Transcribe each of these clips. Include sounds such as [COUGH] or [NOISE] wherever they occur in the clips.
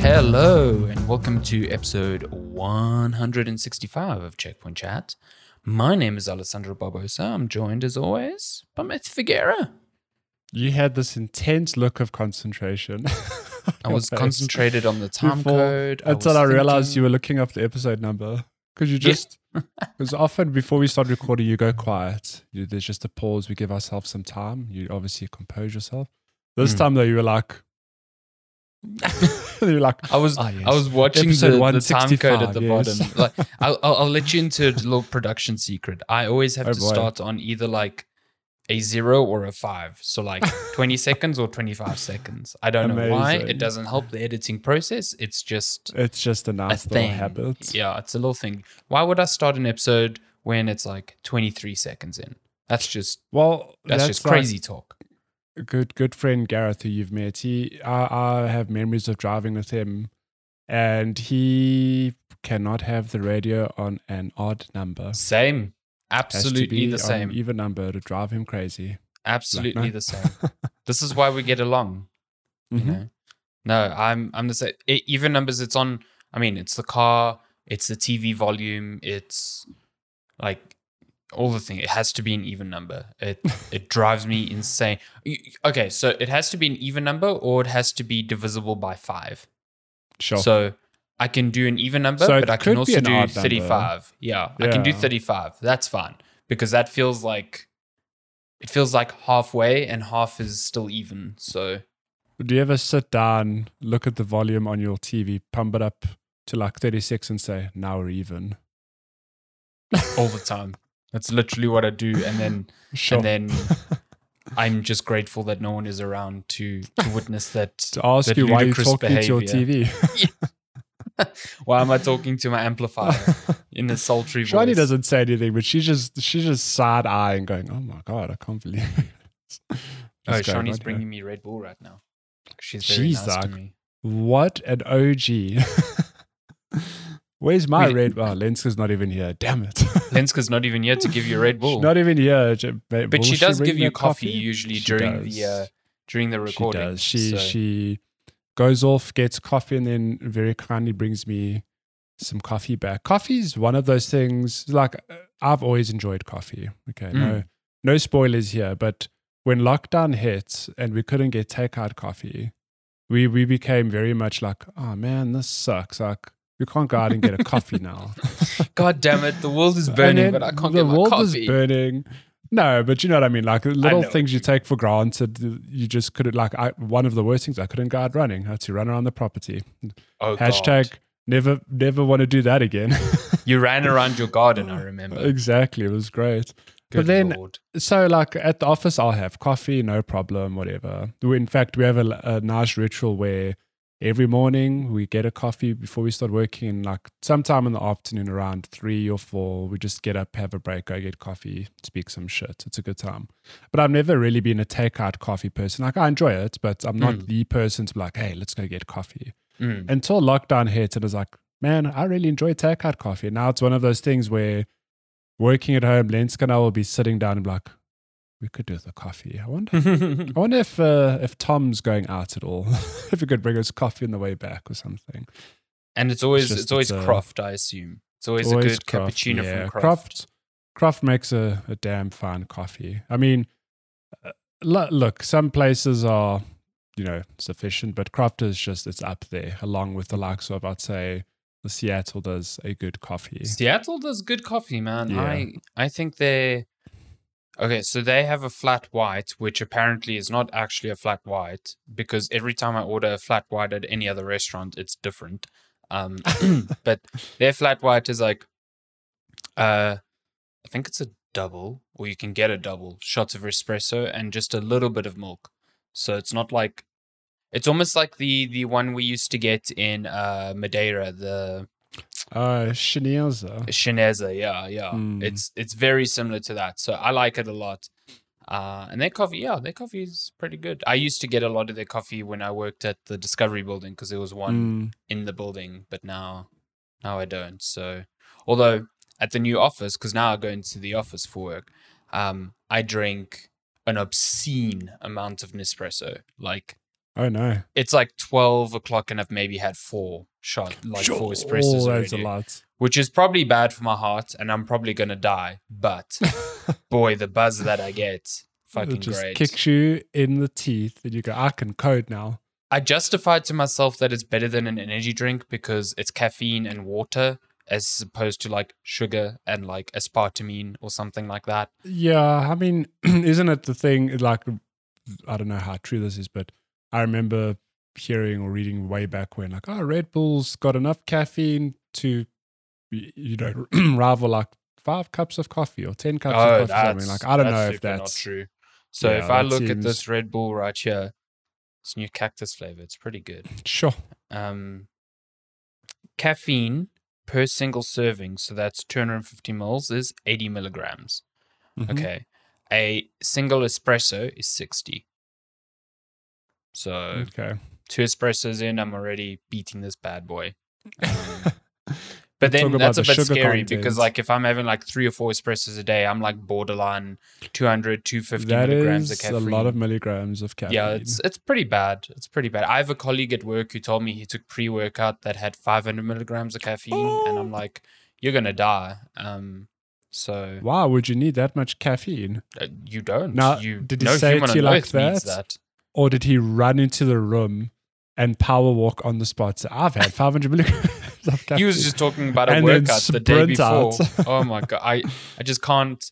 Hello, and welcome to episode 165 of Checkpoint Chat. My name is Alessandro Barbosa. I'm joined, as always, by Matthew Figuera. You had this intense look of concentration. [LAUGHS] I was concentrated on the time Before- code. until I, realized thinking- you were looking up the episode number. Because you just, [LAUGHS] because often before we start recording, you go quiet. You, there's just a pause. We give ourselves some time. You obviously compose yourself. This Mm. time though, you were like, [LAUGHS] you were like, I was Ah, yes. I was watching Episode the, the time code at the yes. bottom. Like I'll, I'll I'll let you into a little production secret. I always have [LAUGHS] Oh, to boy. start on either like a zero or a five. So like [LAUGHS] 20 seconds or 25 seconds. I don't know why. It doesn't help the editing process. It's just it's just a a nice little thing. habit. Yeah, it's a little thing. Why would I start an episode when it's like 23 seconds in? That's just Well, that's, just like crazy talk. good good friend Gareth, who you've met. He, I, I have memories of driving with him, and he cannot have the radio on an odd number. Same. Absolutely the same. even number to drive him crazy. Absolutely no. the same. [LAUGHS] This is why we get along. You Mhm. know? No, I'm I'm the same. E- even numbers. It's on. I mean, it's the car. It's the TV volume. It's like all the thing. It has to be an even number. It [LAUGHS] it drives me insane. Okay, so it has to be an even number, or it has to be divisible by five. Sure. So I can do an even number, So but I can also do 35. Yeah, I can do 35. That's fine because that feels like it feels like halfway and half is still even. So Do you ever sit down, look at the volume on your TV, pump it up to like 36 and say, now we're even? all the time. That's literally what I do and then Sure. and then [LAUGHS] I'm just grateful that no one is around to to witness that. to ask that you why you're ludicrous talking to your behavior. TV. [LAUGHS] [LAUGHS] Why am I talking to my amplifier [LAUGHS] in a sultry Shani voice? doesn't say anything, but she's just she's just side eyeing, going, "Oh my god, I can't believe." it." [LAUGHS] Oh, Shani's "What bringing me Red Bull right now. She's very She's nice to me. What an OG! Where's my We- red? Oh, Lenska's not even here. Damn it! Lenska's not even here to give you Red Bull. She's not even here. But will she does bring give you coffee, usually She during does. the uh, during the She recording. does. She so- she goes off, gets coffee, and then very kindly brings me some coffee back. Coffee is one of those things. Like uh, I've always enjoyed coffee. Okay, no Mm. no spoilers here, but when lockdown hit and we couldn't get takeout coffee, we we became very much like, oh man, this sucks. Like we can't go out and get a coffee [LAUGHS] now. God damn it, the world is burning, but I can't get my coffee. The world is burning. No, but you know what I mean. Like little things you take for granted, you just couldn't. Like I, one of the worst things, I couldn't go out running. I had to run around the property. oh, Hashtag God. never, never want to do that again. [LAUGHS] You ran around your garden, I remember. exactly, it was great. Good then- Lord. So, like at the office, I'll have coffee, no problem, whatever. In fact, we have a, a nice ritual where every morning we get a coffee before we start working. And like sometime in the afternoon, around three or four, we just get up, have a break, go get coffee, speak some shit. It's a good time. But I've never really been a takeout coffee person. Like I enjoy it, but I'm not Mm. the person to be like, hey, let's go get coffee. Mm. Until lockdown hit, and I was like, man, I really enjoy takeout coffee. Now it's one of those things where working at home, Lenska and I will be sitting down and be like, we could do the coffee. I wonder. [LAUGHS] I wonder if uh, if Tom's going out at all. [LAUGHS] if he could bring us coffee on the way back or something. and it's always just- it's always it's Croft, I assume. It's always, Always a good Croft, cappuccino yeah. from Croft. Croft. Croft makes a, a damn fine coffee. I mean, uh, look, some places are, you know, sufficient, but Croft is just it's up there, along with the likes of I'd say Seattle does a good coffee. Seattle does good coffee, man. Yeah. I I think they Okay, so they have a flat white, which apparently is not actually a flat white because every time I order a flat white at any other restaurant, it's different. Um, [LAUGHS] [CLEARS THROAT] but their flat white is like, uh, I think it's a double, or you can get a double shots of espresso and just a little bit of milk. So it's not like, it's almost like the the one we used to get in uh Madeira, the Uh, Schnauzer. Chinesa, yeah, yeah. Mm. It's it's very similar to that. So I like it a lot. Uh, and their coffee, yeah, their coffee is pretty good. I used to get a lot of their coffee when I worked at the Discovery building because there was one Mm. in the building, but now now I don't. So although at the new office, because now I go into the office for work, um, I drink an obscene amount of Nespresso. Like Oh no. it's like twelve o'clock, and I've maybe had four shot, like four espressos Oh, that's a already, lot. which is probably bad for my heart, and I'm probably gonna die. But [LAUGHS] boy, the buzz that I get, It fucking just great. kicks you in the teeth, and you go, "I can code now." I justified to myself that it's better than an energy drink because it's caffeine and water as opposed to like sugar and like aspartame or something like that. Yeah, I mean, [CLEARS THROAT] isn't it the thing? Like, I don't know how true this is, but I remember hearing or reading way back when, like, oh, Red Bull's got enough caffeine to, you know, [CLEARS THROAT] rival like five cups of coffee or ten cups of coffee. I mean, like, I don't know if super not that's true. So Yeah, if I look at this Red Bull right here, it's new cactus flavor, it's pretty good. [LAUGHS] sure. Um, caffeine per single serving, so that's 250 mils, is 80 milligrams. Mhm. Okay. A single espresso is 60. So Okay. two espressos in, I'm already beating this bad boy. Um, [LAUGHS] but then that's a the bit scary because, like, if I'm having like three or four espressos a day, I'm like borderline 200, 250 That milligrams of caffeine. a lot of milligrams of caffeine. yeah, it's it's pretty bad. It's pretty bad. I have a colleague at work who told me he took pre workout that had 500 milligrams of caffeine, and I'm like, you're gonna die. Um, so Why would you need that much caffeine? uh, you don't. Now, you did he no say it human to you like that? that. Or did he run into the room and power walk on the spot? Say, I've had 500 milligrams of caffeine. He was just talking about a And workout the day before. [LAUGHS] oh my god, I I just can't.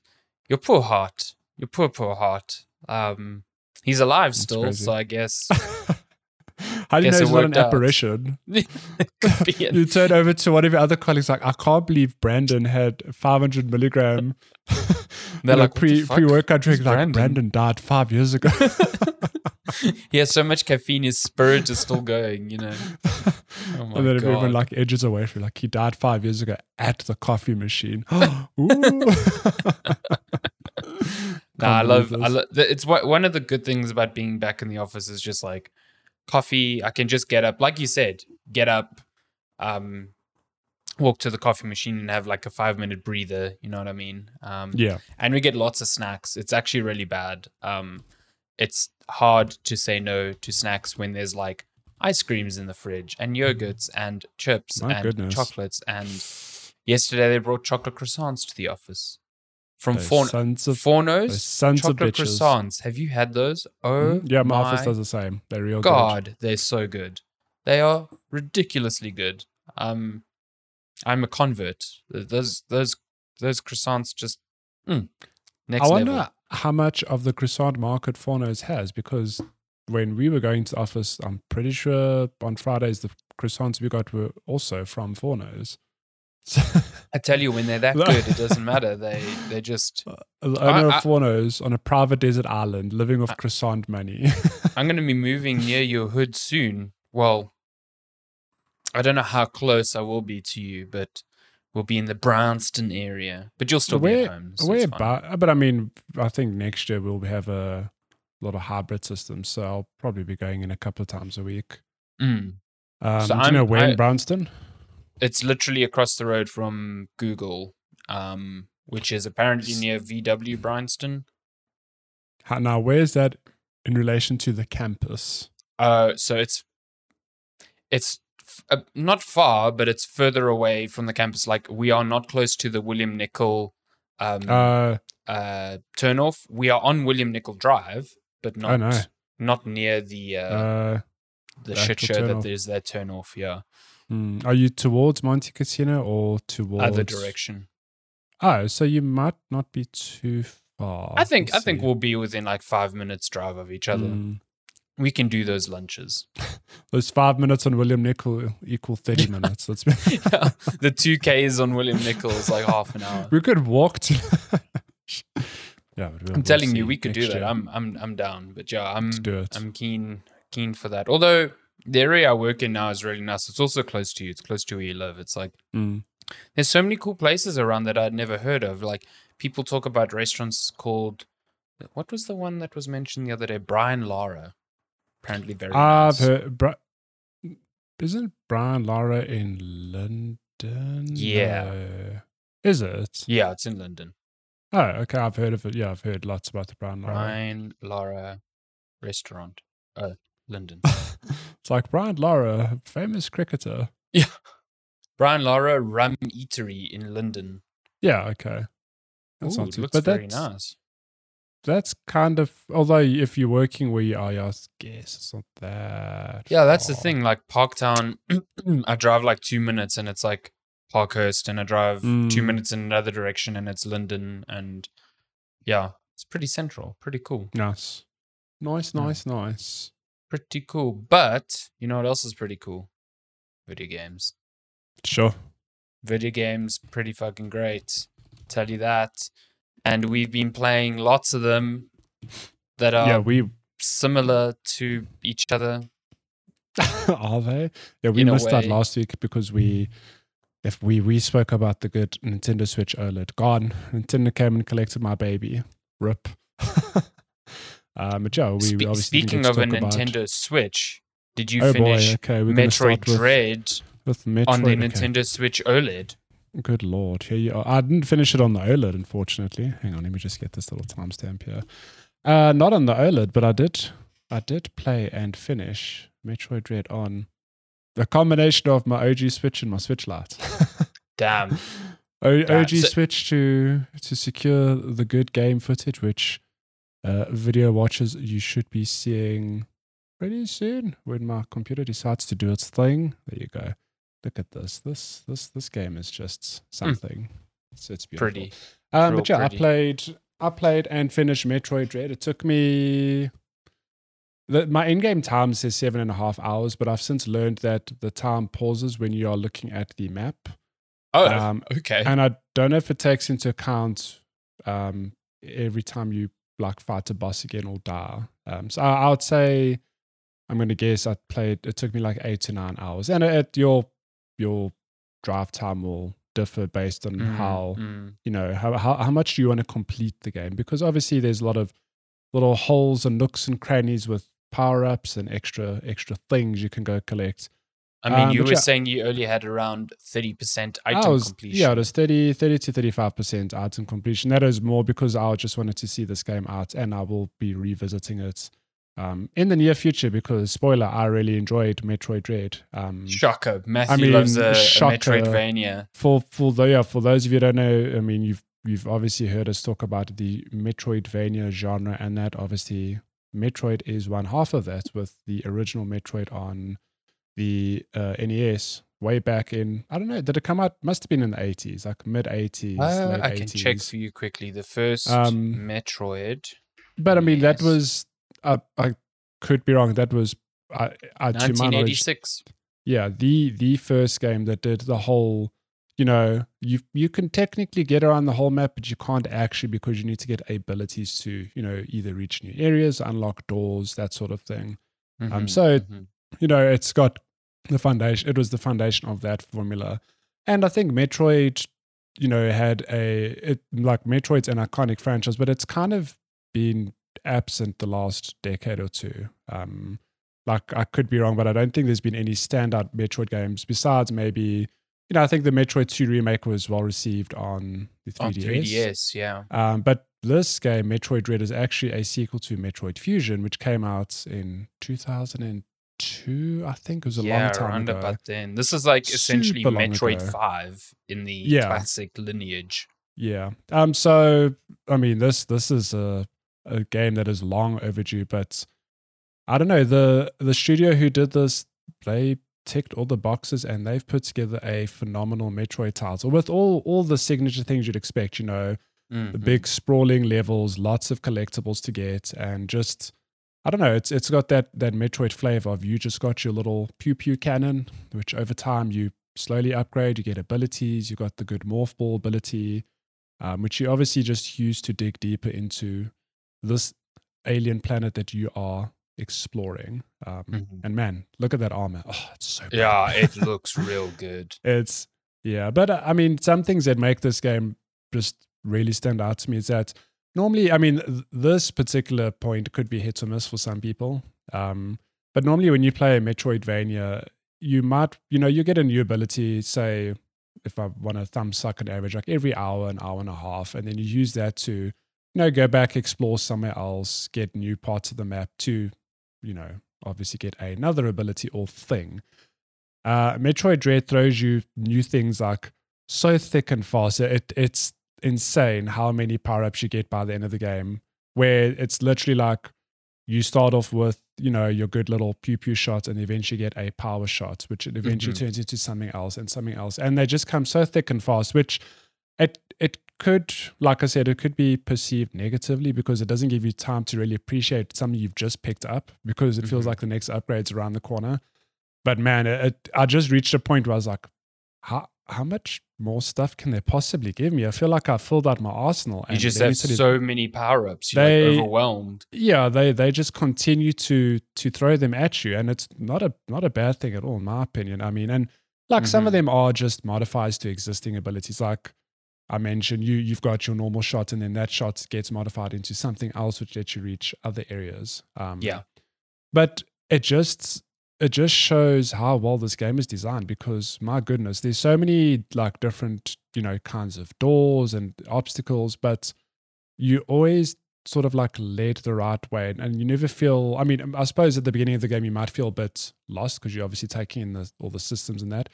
Your poor heart, your poor poor heart. Um, he's alive still, crazy. so I guess [LAUGHS] How do you know he's not an out. apparition? [LAUGHS] could be it. you turn over to one of your other colleagues like, I can't believe Brandon had 500 milligram They're know, like, pre pre workout drink. Like Brandon?" Brandon died five years ago. [LAUGHS] he has so much caffeine, his spirit is still going. You know. [LAUGHS] Oh my and then god. everyone like edges away from like he died five years ago at the coffee machine. [GASPS] [LAUGHS] No, I love. I this. lo- th- It's what one of the good things about being back in the office is just like coffee. I can just get up, like you said, get up, um, walk to the coffee machine and have like a five minute breather. You know what I mean? Um, yeah. and we get lots of snacks. It's actually really bad. Um, it's hard to say no to snacks when there's like ice creams in the fridge and yogurts and chips My and goodness. chocolates. And yesterday they brought chocolate croissants to the office from Those Fawn- sons of Fournos those sons of chocolate bitches. croissants. Have you had those? Oh, Mhm. Yeah, my, office does the same. They're real good. God, they're so good. They are ridiculously good. Um, I'm a convert. Those those those croissants just mm, next I wonder level. How much of the croissant market Fournos has because when we were going to the office, I'm pretty sure on Fridays the croissants we got were also from Fournos. So, [LAUGHS] I tell you, when they're that good, it doesn't matter. They they just. [LAUGHS] Uh, the owner I- of Fournos on a private desert island living off croissant money. [LAUGHS] I'm going to be moving near your hood soon. Well, I don't know how close I will be to you, but we'll be in the Bryanston area. But you'll still be Where- at home. So Where fine. But I mean, I think next year we'll have a lot of hybrid systems, so I'll probably be going in a couple of times a week. Mm. Um, So do you know I'm- where in Bryanston? It's literally across the road from Google, um, which is apparently near VW Bryanston. How, now, where's that in relation to the campus? Uh, so it's it's uh, not far, but it's further away from the campus. Like we are not close to the William Nicol um, Uh, uh, turnoff. We are on William Nicol Drive, but not Oh, no. not near the uh, uh, the the shit show that there's that turnoff. Yeah, hmm, are you towards Montecasino or towards other direction. Oh, so you might not be too far. I think I think see. we'll be within like five minutes drive of each other. Hmm. We can do those lunches. [LAUGHS] Those five minutes on William Nicol equal thirty [LAUGHS] minutes. Let's be. the two Ks on William Nicol is like half an hour. we could walk to. yeah, but we'll- I'm we'll telling you, we could do that. year. I'm I'm I'm down. But yeah, I'm. I'm keen keen for that. Although the area I work in now is really nice. It's also close to you. It's close to where you live. It's like Mm. there's so many cool places around that I'd never heard of. Like people talk about restaurants called what was the one that was mentioned the other day? Brian Lara. Apparently very I've nice. heard. Bri- isn't Brian Lara in Linden? Yeah. No. Is it? Yeah, it's in Linden. Oh, okay. I've heard of it. Yeah, I've heard lots about the Brian Lara. Brian Lara restaurant. Uh, Linden. [LAUGHS] it's like Brian Lara, famous cricketer. Yeah. Brian Lara Rum Eatery in Linden. Yeah, okay. That's Ooh, not it too, looks but very nice. That's kind of although if you're working where you are, yeah, I guess it's not that. Yeah, that's the thing. Like Parktown, [CLEARS THROAT] I drive like two minutes and it's like Parkhurst, and I drive two Mm. minutes in another direction and it's Linden. And yeah, it's pretty central. Pretty cool. Nice, nice, Yeah. nice, nice. Pretty cool. But you know what else is pretty cool? Video games. Sure. Video games, pretty fucking great. Tell you that. And we've been playing lots of them that are yeah, we similar to each other. [LAUGHS] are they? Yeah, we missed way. last week because we, if we we spoke about the good Nintendo Switch OLED gone. Nintendo came and collected my baby. Rip. [LAUGHS] um, but yeah, we Spe- obviously speaking of a talk about- Nintendo Switch, did you oh finish boy, okay, Metroid start with, Dread with Metroid on the okay. Nintendo Switch OLED? Good lord, here you are. I didn't finish it on the OLED, unfortunately. Hang on, let me just get this little timestamp here. Uh, not on the OLED, but I did. I did play and finish Metroid Dread on a combination of my OG Switch and my Switch Lite. [LAUGHS] Damn. [LAUGHS] O- Damn, OG so- Switch to to secure the good game footage, which uh, video watchers you should be seeing pretty soon when my computer decides to do its thing. There you go. Look at this. This this this game is just something. It's, it's beautiful. Pretty. Um, but yeah, pretty. I played. I played and finished Metroid Dread. It took me. The, my in-game time says seven and a half hours, but I've since learned that the time pauses when you are looking at the map. Oh, Um, okay. and I don't know if it takes into account um, every time you like fight a boss again or die. Um, so I, I would say I'm going to guess I played. It took me like eight to nine hours, and it, your your drive time will differ based on Mm, how mm. you know how, how how much do you want to complete the game because obviously there's a lot of little holes and nooks and crannies with power ups and extra extra things you can go collect. I mean, um, you were yeah. saying you only had around 30% I item was, completion. Yeah, it was 30, 30 to 35% item completion. That is more because I just wanted to see this game out and I will be revisiting it um, in the near future because, spoiler, I really enjoyed Metroid Dread. Um, Shocker. Matthew mean, loves a, a. Metroidvania. for for the yeah, for those of you who don't know, I mean you've you've obviously heard us talk about the Metroidvania genre, and that obviously Metroid is one half of that with the original Metroid on the uh, NES way back in I don't know, did it come out? Must have been in the eighties, like mid eighties, Uh, I can check for you quickly. The first Um, Metroid, But I mean that was I I could be wrong. That was I, I to knowledge 1986. yeah the the first game that did the whole you know you you can technically get around the whole map but you can't actually because you need to get abilities to you know either reach new areas unlock doors that sort of thing Um, Mhm, so- mhm. you know it's got the foundation it was the foundation of that formula and i think metroid you know had a it like metroid's an iconic franchise but it's kind of been absent the last decade or two um like i could be wrong but i don't think there's been any standout metroid games besides maybe you know i think the metroid 2 remake was well received on the 3ds, on 3DS, yeah. um, but this game, Metroid Dread, is actually a sequel to Metroid Fusion, which came out in 2002. I think it was a yeah, long time around ago. about then. This is like essentially Super long Metroid ago. 5 in the Yeah. classic lineage. Yeah. Um. So I mean, this this is a a game that is long overdue, but I don't know the the studio who did this, they ticked all the boxes and they've put together a phenomenal Metroid title with all all the signature things you'd expect. You know, the Mhm. big sprawling levels, lots of collectibles to get, and just I don't know. It's it's got that that Metroid flavor of you just got your little pew pew cannon, which over time you slowly upgrade. You get abilities. You got the good morph ball ability, um, which you obviously just use to dig deeper into this alien planet that you are exploring. Um, Mhm. And man, look at that armor. Oh, it's so pretty. Yeah, it [LAUGHS] looks real good. It's yeah, but uh, I mean, some things that make this game just really stand out to me is that normally, I mean, th- this particular point could be hit or miss for some people. Um, but normally, when you play a Metroidvania, you might, you know, you get a new ability, say, if I want to thumb suck an average, like every hour, an hour and a half, and then you use that to, you know, go back, explore somewhere else, get new parts of the map to, you know, obviously get another ability or thing. Uh, Metroid Dread throws you new things like so thick and fast. It it's insane how many power ups you get by the end of the game. Where it's literally like you start off with you know your good little pew pew shot and eventually get a power shot which it eventually Mhm. turns into something else and something else and they just come so thick and fast which it it could like i said it could be perceived negatively because it doesn't give you time to really appreciate something you've just picked up because it feels Mhm. like the next upgrade's around the corner but man it, it, i just reached a point where i was like how how much more stuff can they possibly give me i feel like i filled out my arsenal You just have so many power ups. You're They- like overwhelmed. yeah they they just continue to to throw them at you and it's not a not a bad thing at all in my opinion i mean and like some of Mhm. them are just modifiers to existing abilities like i mentioned you you've got your normal shot and then that shot gets modified into something else which lets you reach other areas um Yeah. but it just it just shows how well this game is designed because my goodness there's so many like different you know kinds of doors and obstacles but you always sort of like led the right way and, and you never feel i mean i suppose at the beginning of the game you might feel a bit lost because you're obviously taking in the, all the systems and that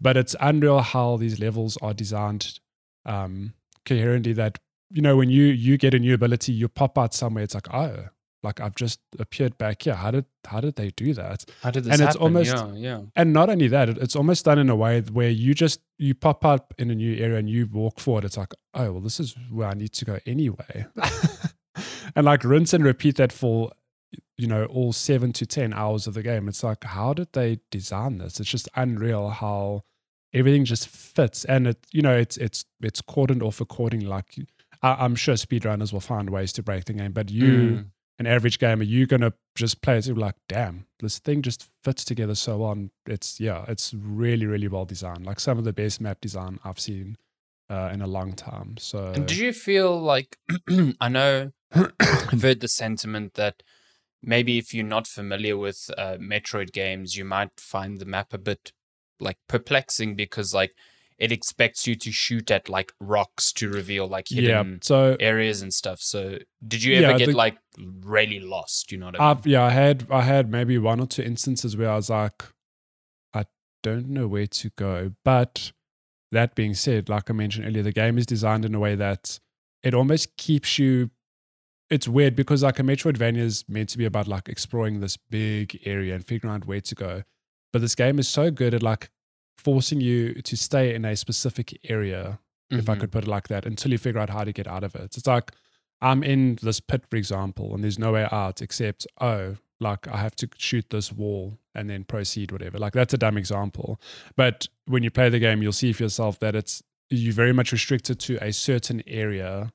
but it's unreal how these levels are designed um coherently that you know when you you get a new ability you pop out somewhere it's like oh like i've just appeared back here how did how did they do that How did this And it's happen? almost- yeah, yeah. and not only that, it's almost done in a way where you just you pop up in a new area and you walk forward. It's like, oh well, this is where I need to go anyway, [LAUGHS] and like rinse and repeat that for you know all seven to ten hours of the game. It's like, how did they design this? It's just unreal how everything just fits, and it you know it's it's it's cordoned off accordingly. Like I, I'm sure speedrunners will find ways to break the game, but you Mm. an average gamer, you're gonna just play it like, damn, this thing just fits together so well. And it's yeah, it's really, really well designed. Like some of the best map design I've seen uh, in a long time. So And did you feel like [CLEARS THROAT] I know [COUGHS] I've heard the sentiment that maybe if you're not familiar with uh, Metroid games, you might find the map a bit like perplexing because like it expects you to shoot at like rocks to reveal like yeah, hidden so areas and stuff. So did you ever Yeah, get the- like really lost? You know what I mean? I've yeah, I had I had maybe one or two instances where I was like, I don't know where to go. But that being said, like I mentioned earlier, the game is designed in a way that it almost keeps you. It's weird because like a Metroidvania is meant to be about like exploring this big area and figuring out where to go, but this game is so good at like forcing you to stay in a specific area if I Mhm. could put it like that, until you figure out how to get out of it. It's like I'm in this pit, for example, and there's no way out except, oh, like I have to shoot this wall and then proceed, whatever. Like that's a dumb example. But when you play the game, you'll see for yourself that it's you're very much restricted to a certain area.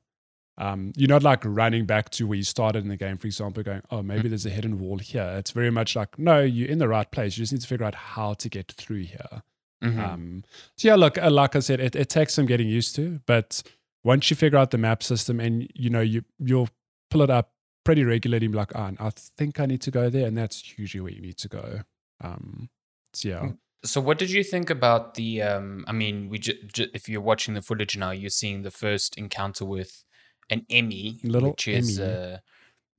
Um, you're not like running back to where you started in the game, for example, going, oh, maybe there's a hidden wall here. It's very much like, no, you're in the right place. You just need to figure out how to get through here. Mhm. Um, so yeah, look, uh, like I said, it, it takes some getting used to, but once you figure out the map system and you know you you'll pull it up pretty regularly, and be like, oh, I think I need to go there, and that's usually where you need to go. Um, so yeah, So, what did you think about the? Um, I mean, we ju- ju- if you're watching the footage now, you're seeing the first encounter with an EMMI, Little which is EMMI. uh,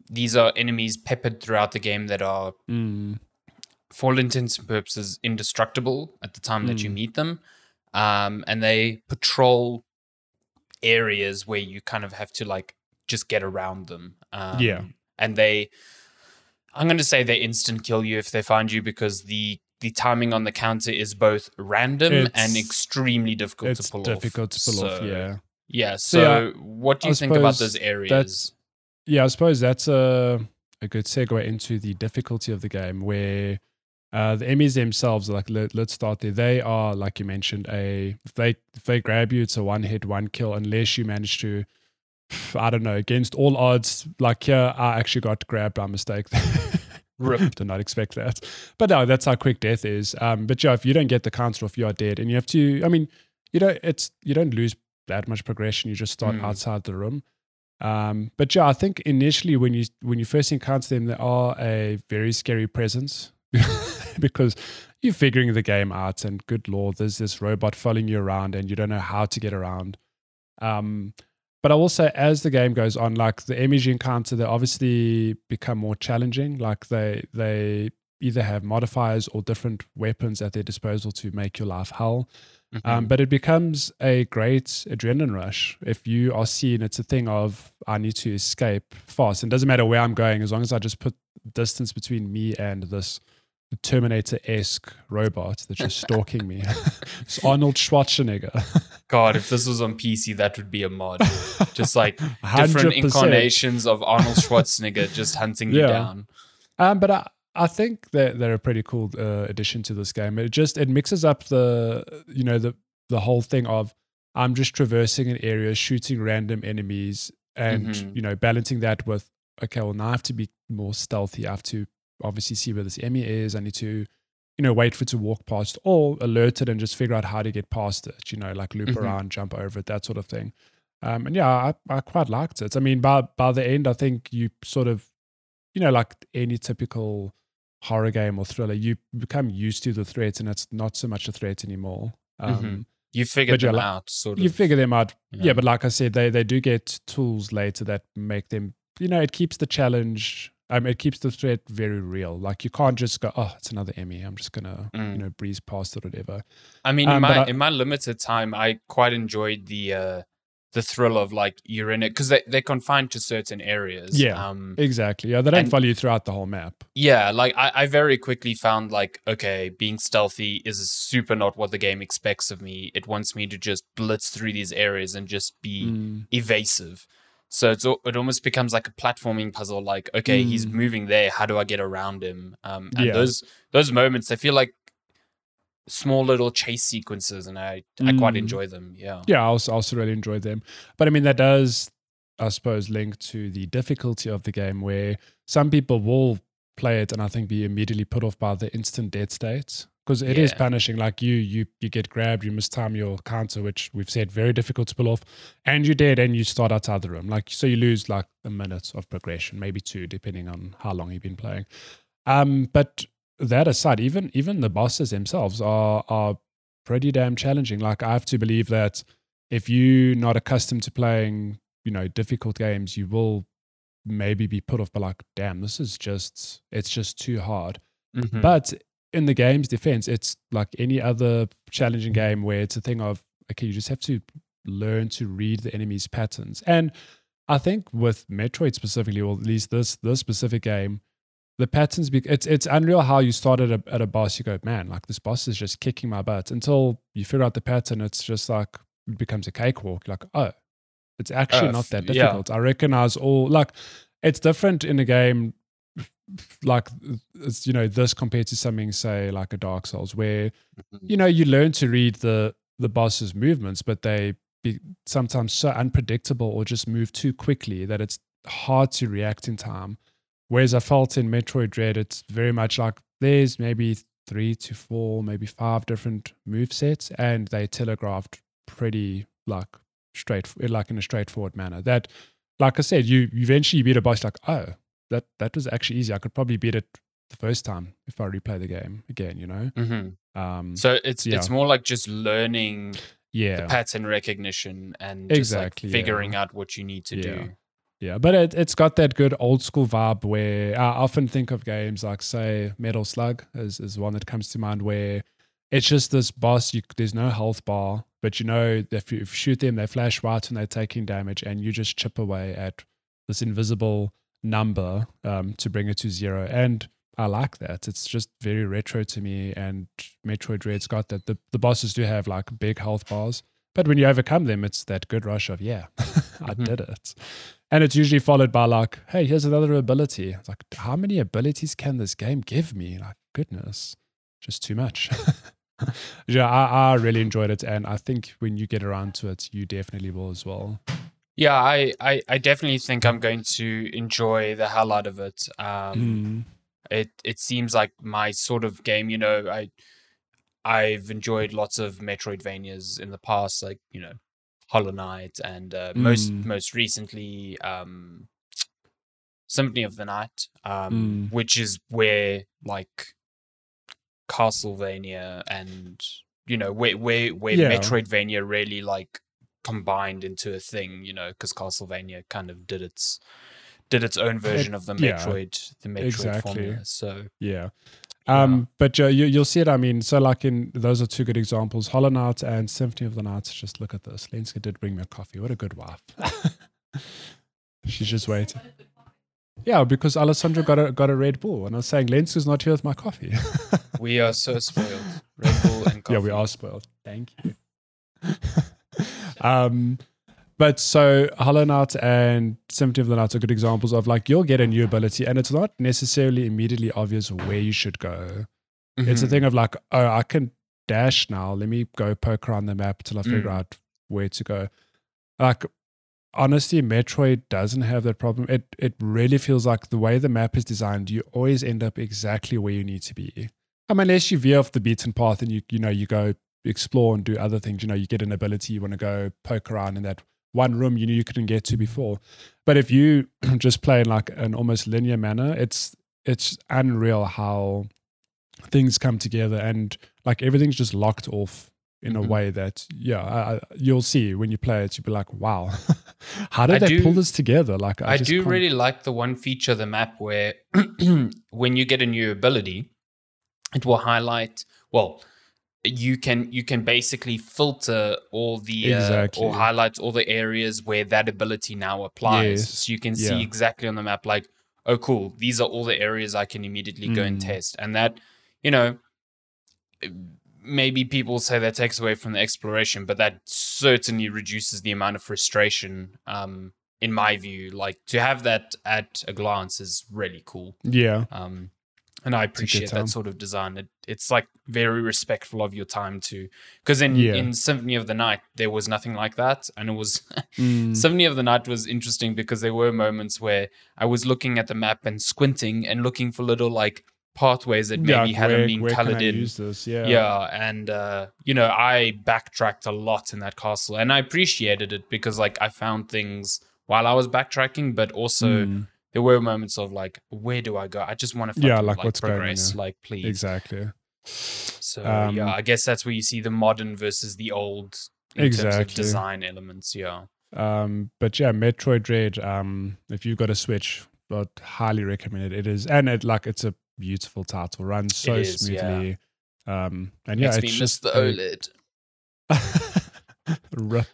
these are enemies peppered throughout the game that are, Mm, for all intents and purposes, indestructible at the time that you Mm. meet them, um, and they patrol areas where you kind of have to like just get around them. Um, Yeah. and they I'm going to say they instant kill you if they find you because the the timing on the counter is both random and extremely difficult it's to pull difficult off. to pull off. Yeah, Yeah. So, So, yeah, what do I you think about those areas? that's- yeah. I suppose that's a a good segue into the difficulty of the game, where uh, the EMMIs themselves, like let, let's start there. They are, like you mentioned, a if they if they grab you, it's a one hit, one kill, unless you manage to. I don't know. Against all odds, like here, I actually got grabbed by mistake. [LAUGHS] Rip. Did not expect that, but no, that's how quick death is. Um, but yeah, if you don't get the counter off, you are dead, and you have to. I mean, you don't. It's you don't lose that much progression. You just start Mm. outside the room. Um, but yeah, I think initially when you when you first encounter them, they are a very scary presence [LAUGHS] [LAUGHS] because you're figuring the game out and good lord there's this robot following you around and you don't know how to get around um but I will say, as the game goes on, like the MEG encounter, they obviously become more challenging. Like they they either have modifiers or different weapons at their disposal to make your life hell. Mm-hmm. Um, but it becomes a great adrenaline rush if you are seeing it's a thing of I need to escape fast. And it doesn't matter where I'm going as long as I just put distance between me and this Terminator esque robot that's just stalking me. [LAUGHS] it's Arnold Schwarzenegger. [LAUGHS] God, if this was on PC, that would be a mod. Just like [LAUGHS] different 100%. incarnations of Arnold Schwarzenegger just hunting yeah. you down. Um, but I, I think that they're a pretty cool uh, addition to this game. It just it mixes up the you know the the whole thing of I'm just traversing an area, shooting random enemies, and mm-hmm. you know balancing that with okay, well now I have to be more stealthy. I have to obviously see where this EMMI is. I need to, you know, wait for it to walk past or alert it and just figure out how to get past it, you know, like loop mm-hmm. around, jump over it, that sort of thing. Um, and yeah, I, I quite liked it. I mean, by by the end, I think you sort of, you know, like any typical horror game or thriller, you become used to the threats and it's not so much a threat anymore. Um, mm-hmm. You figure them like, out, sort of. You figure them out. Know. Yeah, but like I said, they they do get tools later that make them. You know, it keeps the challenge um, it keeps the threat very real. Like you can't just go, oh, it's another EMMI. I'm just gonna, mm. you know, breeze past it or whatever. I mean, um, in my I, in my limited time, I quite enjoyed the uh the thrill of like you're in it because they they're confined to certain areas. Yeah, um, exactly. Yeah, they don't and, follow you throughout the whole map. Yeah, like I, I very quickly found like okay, being stealthy is super not what the game expects of me. It wants me to just blitz through these areas and just be mm. evasive. So it's it almost becomes like a platforming puzzle. Like, okay, mm. he's moving there. How do I get around him? Um, and yeah. those those moments, I feel like small little chase sequences, and I mm. I quite mm. enjoy them. Yeah, yeah, I also also really enjoy them. But I mean, that does, I suppose, link to the difficulty of the game, where some people will play it and I think be immediately put off by the instant dead states because it yeah. is punishing. Like you, you, you get grabbed, you mistime your counter, which we've said very difficult to pull off, and you're dead, and you start outside the room. Like so, you lose like a minute of progression, maybe two, depending on how long you've been playing. Um, but that aside, even even the bosses themselves are are pretty damn challenging. Like I have to believe that if you're not accustomed to playing, you know, difficult games, you will maybe be put off by like, damn, this is just it's just too hard. Mm-hmm. But in the game's defense, it's like any other challenging game where it's a thing of okay, you just have to learn to read the enemy's patterns. And I think with Metroid specifically, or at least this this specific game, the patterns be, it's it's unreal how you start at a, at a boss, you go, man, like this boss is just kicking my butt until you figure out the pattern. It's just like it becomes a cakewalk. Like oh, it's actually uh, not that difficult. Yeah. I recognize all like it's different in a game like it's you know this compared to something say like a dark souls where mm-hmm. you know you learn to read the the boss's movements but they be sometimes so unpredictable or just move too quickly that it's hard to react in time whereas i felt in metroid dread it's very much like there's maybe three to four maybe five different move sets and they telegraphed pretty like straight like in a straightforward manner that like i said you eventually beat a boss like oh that that was actually easy. I could probably beat it the first time if I replay the game again. You know. Mm-hmm. Um, so it's yeah. it's more like just learning. Yeah. The pattern recognition and exactly like figuring yeah. out what you need to yeah. do. Yeah, but it, it's got that good old school vibe where I often think of games like, say, Metal Slug is, is one that comes to mind where it's just this boss, you, there's no health bar, but you know, if you, if you shoot them, they flash white and they're taking damage, and you just chip away at this invisible number um, to bring it to zero. And I like that. It's just very retro to me. And Metroid Dread's got that. The, the bosses do have like big health bars. But when you overcome them, it's that good rush of, yeah, [LAUGHS] I mm-hmm. did it. And it's usually followed by like, hey, here's another ability. It's like, how many abilities can this game give me? Like, goodness, just too much. [LAUGHS] yeah, I, I really enjoyed it. And I think when you get around to it, you definitely will as well. Yeah, I, I, I definitely think I'm going to enjoy the hell out of it. Um, mm. It it seems like my sort of game. You know, I I've enjoyed lots of Metroidvanias in the past, like you know, Hollow Knight, and uh, mm. most most recently, um, Symphony of the Night, um, mm. which is where like Castlevania and you know where where where Yeah. Metroidvania really like combined into a thing, you know, because Castlevania kind of did its did its own version of the yeah, Metroid the Metroid exactly. formula. So Yeah. Yeah. Um, but you, you'll see it. I mean, so like in those are two good examples. Hollow Knight and Symphony of the Night. Just look at this. Lenska did bring me a coffee. What a good wife. [LAUGHS] She's just waiting. Yeah, because Alessandro got a got a Red Bull, and I was saying Lenska's not here with my coffee. [LAUGHS] we are so spoiled. Red Bull and coffee. [LAUGHS] yeah, we are spoiled. Thank you. Um, but so Hollow Knight and Symphony of the Night are good examples of like you'll get a new ability, and it's not necessarily immediately obvious where you should go. It's a Mhm. thing of like, oh, I can dash now. Let me go poke around the map till I figure Mm. out where to go. Like, honestly, Metroid doesn't have that problem. It it really feels like the way the map is designed, you always end up exactly where you need to be. I mean, unless you veer off the beaten path and you you know you go explore and do other things. You know, you get an ability, you want to go poke around in that one room you knew you couldn't get to before. But if you [CLEARS THROAT] just play in like an almost linear manner, it's it's unreal how things come together and like everything's just locked off in a Mhm. way that yeah I, you'll see when you play it you'll be like wow [LAUGHS] how did I they pull this together like i, I, do can't- really like the one feature of the map where [CLEARS THROAT] when you get a new ability, it will highlight well you can you can basically filter all the uh, Exactly. or highlight all the areas where that ability now applies Yes. so you can see Yeah. exactly on the map like oh cool these are all the areas i can immediately go and Mm. test and that you know maybe people say that takes away from the exploration but that certainly reduces the amount of frustration um in my view like to have that at a glance is really cool yeah um and I appreciate that sort of design. It, it's like very respectful of your time too because in Yeah. in symphony of the night there was nothing like that. And it was [LAUGHS] Mm, Symphony of the Night was interesting because there were moments where I was looking at the map and squinting and looking for little like pathways that maybe yeah, hadn't where- been where colored in. yeah. Yeah, and uh, you know, I backtracked a lot in that castle, and I appreciated it because like I found things while I was backtracking, but also Mm, there were moments of like, where do I go? I just want to Yeah, fucking, like, like, what's going on progress, like please. exactly So Um, yeah, I guess that's where you see the modern versus the old in terms of Exactly. design elements. Yeah. Um, but yeah, Metroid Dread. Um, if you've got a Switch, I'd highly recommend it. It is, and it like it's a beautiful title, runs so is, yeah. smoothly. Um, and yeah, it's miss just the OLED. [LAUGHS] Rip.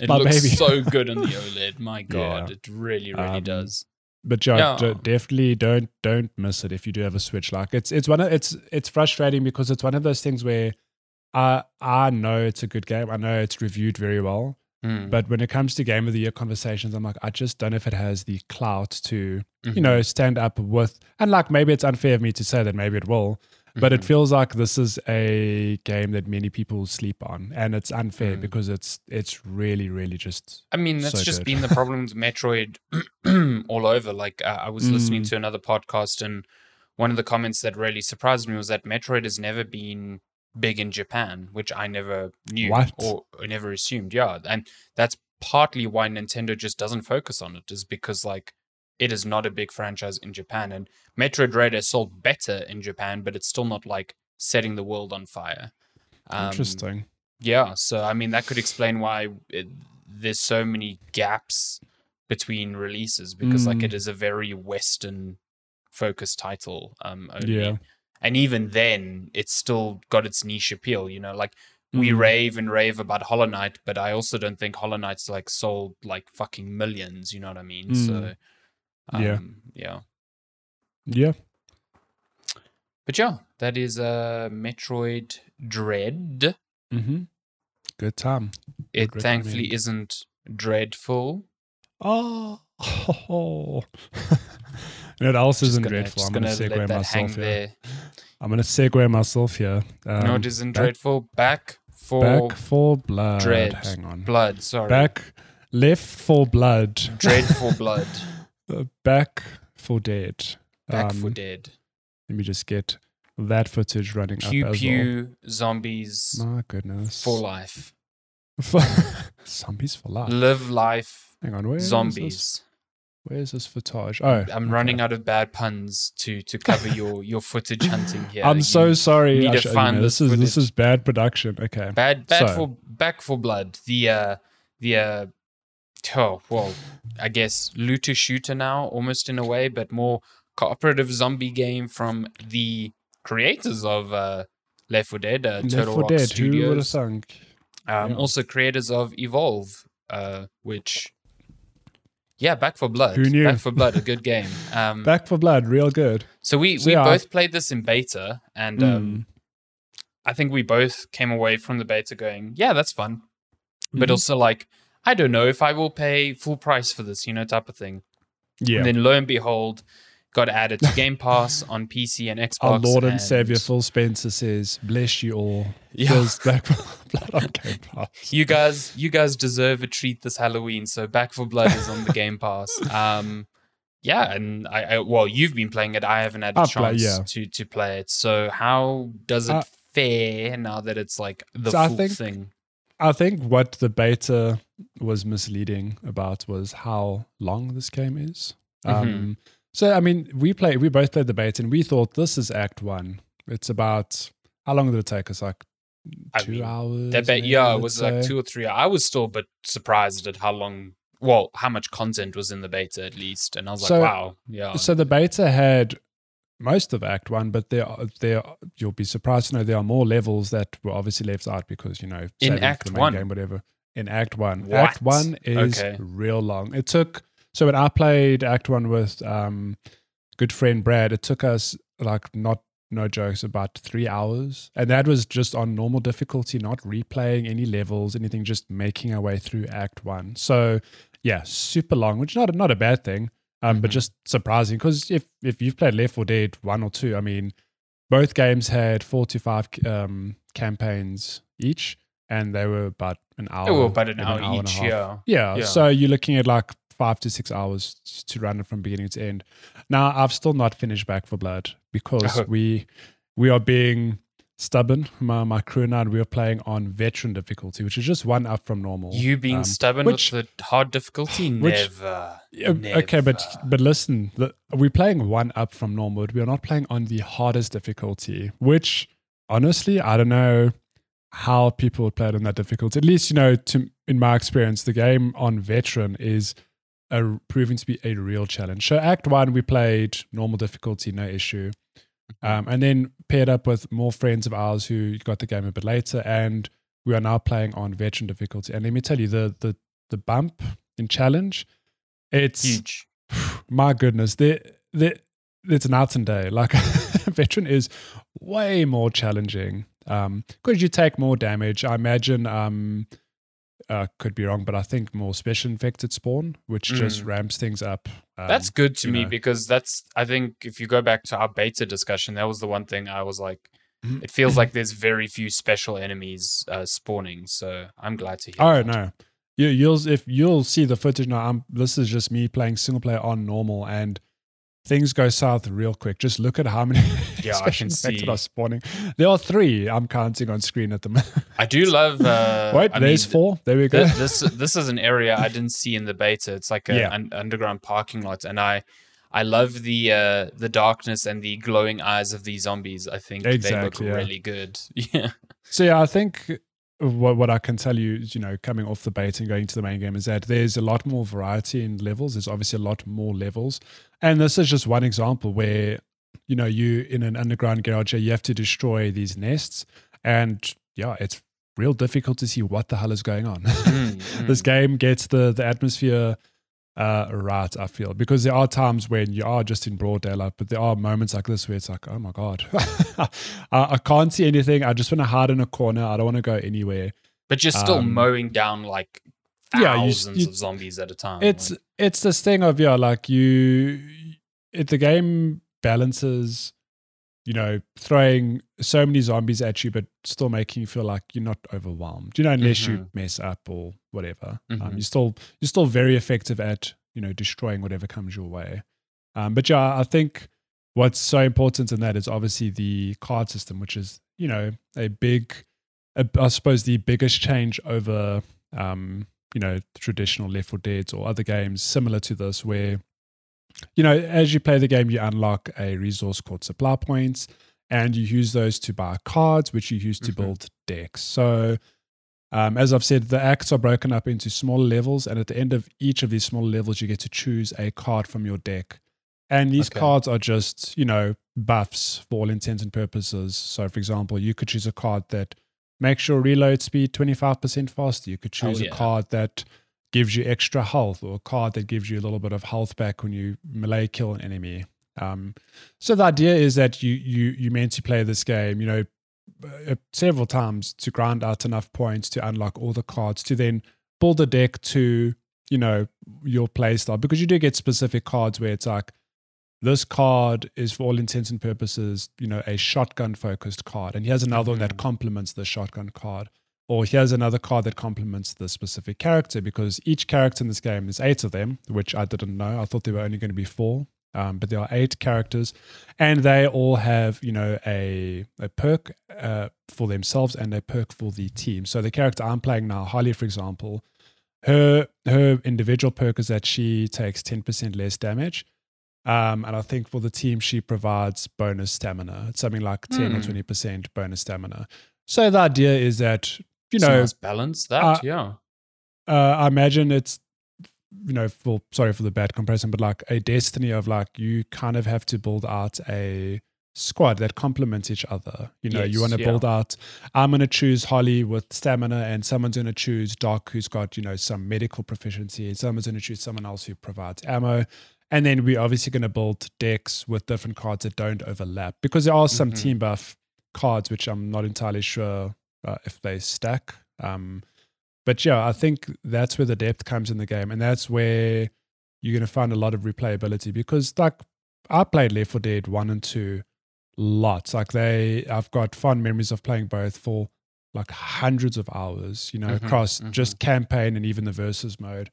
It My looks baby. so good on the [LAUGHS] OLED. My God, Yeah. it really, really Um, does. But yeah, d- definitely don't don't miss it if you do have a Switch. Like it's it's one of it's it's frustrating because it's one of those things where I I know it's a good game. I know it's reviewed very well. Mm. But when it comes to game of the year conversations, I'm like, I just don't know if it has the clout to, you Mhm. know, stand up with. And like, maybe it's unfair of me to say that, maybe it will, but it Mhm. feels like this is a game that many people sleep on, and it's unfair Mm. because it's it's really, really just I mean, that's so just good. been the [LAUGHS] problem with Metroid [CLEARS THROAT] all over. Like, uh, I was listening Mm. to another podcast, and one of the comments that really surprised me was that Metroid has never been big in Japan, which I never knew What? or, or never assumed. Yeah, and that's partly why Nintendo just doesn't focus on it, is because like it is not a big franchise in Japan, and Metroid Dread has sold better in Japan, but it's still not like setting the world on fire. Um, interesting. yeah, so I mean that could explain why it, there's so many gaps between releases because like Mm. it is a very Western focused title. Um, only. Yeah. and even then, it's still got its niche appeal. You know, like we Mm. rave and rave about Hollow Knight, but I also don't think Hollow Knight's like sold like fucking millions. You know what I mean? Mm. So, um, Yeah. yeah. Yeah. But yeah, that is uh, Metroid Dread. Mm-hmm. Good time. It Would thankfully isn't dreadful. Oh. you know what else isn't gonna, dreadful? I'm going to segue myself here. there. I'm going to segue myself here. Um, no, it isn't back- dreadful. Back for Back for blood. Dread. Hang on. blood. Sorry, Back left for blood. dreadful [LAUGHS] blood. Uh, Back for dead. Back for Um, dead. Let me just get that footage running Pew up as pew zombies. My goodness. for life. [LAUGHS] Zombies for life. Live life. Hang on, where is this? Zombies. Where's this footage? Oh, I'm okay. running out of bad puns to to cover [LAUGHS] your your footage hunting here. I'm so sorry. need to Ash, you find know, this this is this is bad production. Okay. bad bad So- for back for blood. The uh the uh oh well, I guess looter shooter now, almost in a way, but more cooperative zombie game from the creators of uh Left 4 Dead, uh, Left Turtle 4 Rock Dead. Who would have Studios. thunk? Um, Yeah. Also creators of Evolve, uh, which yeah, Back 4 Blood. Who knew? Back 4 Blood, a good game. [LAUGHS] Um, Back 4 Blood, real good. so we So we yeah, both played this in beta, and um, Mm. I think we both came away from the beta going, "Yeah, that's fun," but Mhm. also like, I don't know if I will pay full price for this, you know, type of thing. Yeah. And then lo and behold, got added to Game Pass [LAUGHS] on PC and Xbox. Our Lord and, Savior Phil Spencer says, "Bless you all." Yeah. Back for [LAUGHS] Blood on Game Pass. you guys, you guys deserve a treat this Halloween. So Back 4 Blood is on the Game Pass. [LAUGHS] Um, yeah, and I, I well, you've been playing it. I haven't had a play- chance yeah. to to play it. So how does it Uh, fare now that it's like the So full think- thing? I think what the beta was misleading about was how long this game is. Mm-hmm. Um, so I mean, we play, we both played the beta, and we thought this is Act One. It's about how long did it take us? Like I two mean, hours. That bet, yeah, it was like two or three. I was still, but surprised at how long. Well, how much content was in the beta at least, and I was like, wow, yeah. So the beta had most of Act One, but there, are, there, you'll be surprised to know there are more levels that were obviously left out because you know In Act the main One? game, whatever. In Act One, What? Act One is Okay. real long. It took so when I played Act One with um, good friend Brad, it took us like not no jokes about three hours, and that was just on normal difficulty, not replaying any levels, anything, just making our way through Act One. So yeah, super long, which not not a bad thing. Um, but Mhm. just surprising because if if you've played Left 4 Dead one or two, I mean, both games had four to five um, campaigns each, and they were about an hour. oh, well, about an hour, a each, yeah. Yeah, Yeah. so you're looking at like five to six hours to run it from beginning to end. Now I've still not finished Back 4 Blood because [LAUGHS] we we are being stubborn. My my crew and I we are playing on veteran difficulty, which is just one up from normal. You being Um, stubborn which- with the hard difficulty? [SIGHS] which- Never. Yeah, Okay, but but listen, the, we're playing one up from normal. We are not playing on the hardest difficulty, which honestly, I don't know how people would play it on that difficulty. At least, you know, to in my experience, the game on veteran is a, proving to be a real challenge. So, Act One, we played normal difficulty, no issue, um, and then paired up with more friends of ours who got the game a bit later, and we are now playing on veteran difficulty. And let me tell you, the the the bump in challenge, it's huge. [SIGHS] my goodness, there, there, it's an out and day. [LAUGHS] Like veteran is way more challenging um, because you take more damage. I imagine, um, uh, could be wrong, but I think more special infected spawn, which just Mm. ramps things up. Um, That's good to me know. because that's I think if you go back to our beta discussion, that was the one thing I was like, Mhm. it feels [CLEARS THROAT] like there's very few special enemies uh, spawning. So I'm glad to hear. Oh that. no, you, you'll if you'll see the footage now. I'm, this is just me playing single player on normal, and things go south real quick. Just look at how many [LAUGHS] Yeah, I [LAUGHS] can see. are spawning. There are three. I'm counting on screen at the moment. I do love. Uh, [LAUGHS] Wait, I there's mean, four. There we go. th- this this is an area I didn't see in the beta. It's like a, Yeah. an underground parking lot, and I I love the uh, the darkness and the glowing eyes of these zombies. I think they look yeah. really good. Yeah. So yeah, I think what what I can tell you is, you know, coming off the bait and going to the main game is that there's a lot more variety in levels. There's obviously a lot more levels, and this is just one example where you know you in an underground garage you have to destroy these nests, and yeah, it's real difficult to see what the hell is going on. Mm, [LAUGHS] this mm. game gets the the atmosphere uh, right, I feel, because there are times when you are just in broad daylight, but there are moments like this where it's like, oh my god, [LAUGHS] I, I can't see anything. I just want to hide in a corner. I don't want to go anywhere. But you're still Um, mowing down like yeah, you- thousands you- of zombies at a time. It's like- it's this thing of yeah, like you, it, the game balances, you know, throwing so many zombies at you, but still making you feel like you're not overwhelmed. You know, unless you Mhm. mess up or whatever. Um, Mhm. you're still you're still very effective at you know destroying whatever comes your way. Um, but yeah, I think what's so important in that is obviously the card system, which is you know a big, a, I suppose the biggest change over um, you know traditional Left 4 Dead or other games similar to this, where you know, as you play the game, you unlock a resource called supply points, and you use those to buy cards, which you use to Mhm. build decks. So, um, as I've said, the acts are broken up into smaller levels, and at the end of each of these smaller levels, you get to choose a card from your deck. And these Okay. cards are just, you know, buffs for all intents and purposes. So, for example, you could choose a card that makes your reload speed 25% faster. You could Oh, choose yeah. a card that gives you extra health or a card that gives you a little bit of health back when you melee kill an enemy. Um, so the idea is that you you you meant to play this game, you know, uh, several times to grind out enough points to unlock all the cards to then build a deck to you know your playstyle because you do get specific cards where it's like this card is for all intents and purposes you know a shotgun focused card and here's another one that Mhm. complements the shotgun card or here's another card that complements the specific character because each character in this game is eight of them which i didn't know i thought there were only going to be four um, but there are eight characters and they all have you know a a perk uh, for themselves and a perk for the team so the character i'm playing now holly for example her her individual perk is that she takes 10% less damage um, and I think for the team, she provides bonus stamina. It's something like 10 or Hmm. 20% bonus stamina. So the idea is that, you know, nice balance that, uh, yeah. uh, I imagine it's, you know, for sorry for the bad comparison, but like a destiny of like you kind of have to build out a squad that complements each other. You know, you want to yeah. build out. I'm going to choose Holly with stamina, and someone's going to choose Doc, who's got you know some medical proficiency, and someone's going to choose someone else who provides ammo. And then we're obviously going to build decks with different cards that don't overlap because there are some Mhm. team buff cards which I'm not entirely sure uh, if they stack. Um, but yeah, I think that's where the depth comes in the game, and that's where you're going to find a lot of replayability because, like, I played Left 4 Dead one and two lots. Like they, I've got fond memories of playing both for like hundreds of hours. You know, Mhm, across just campaign and even the versus mode,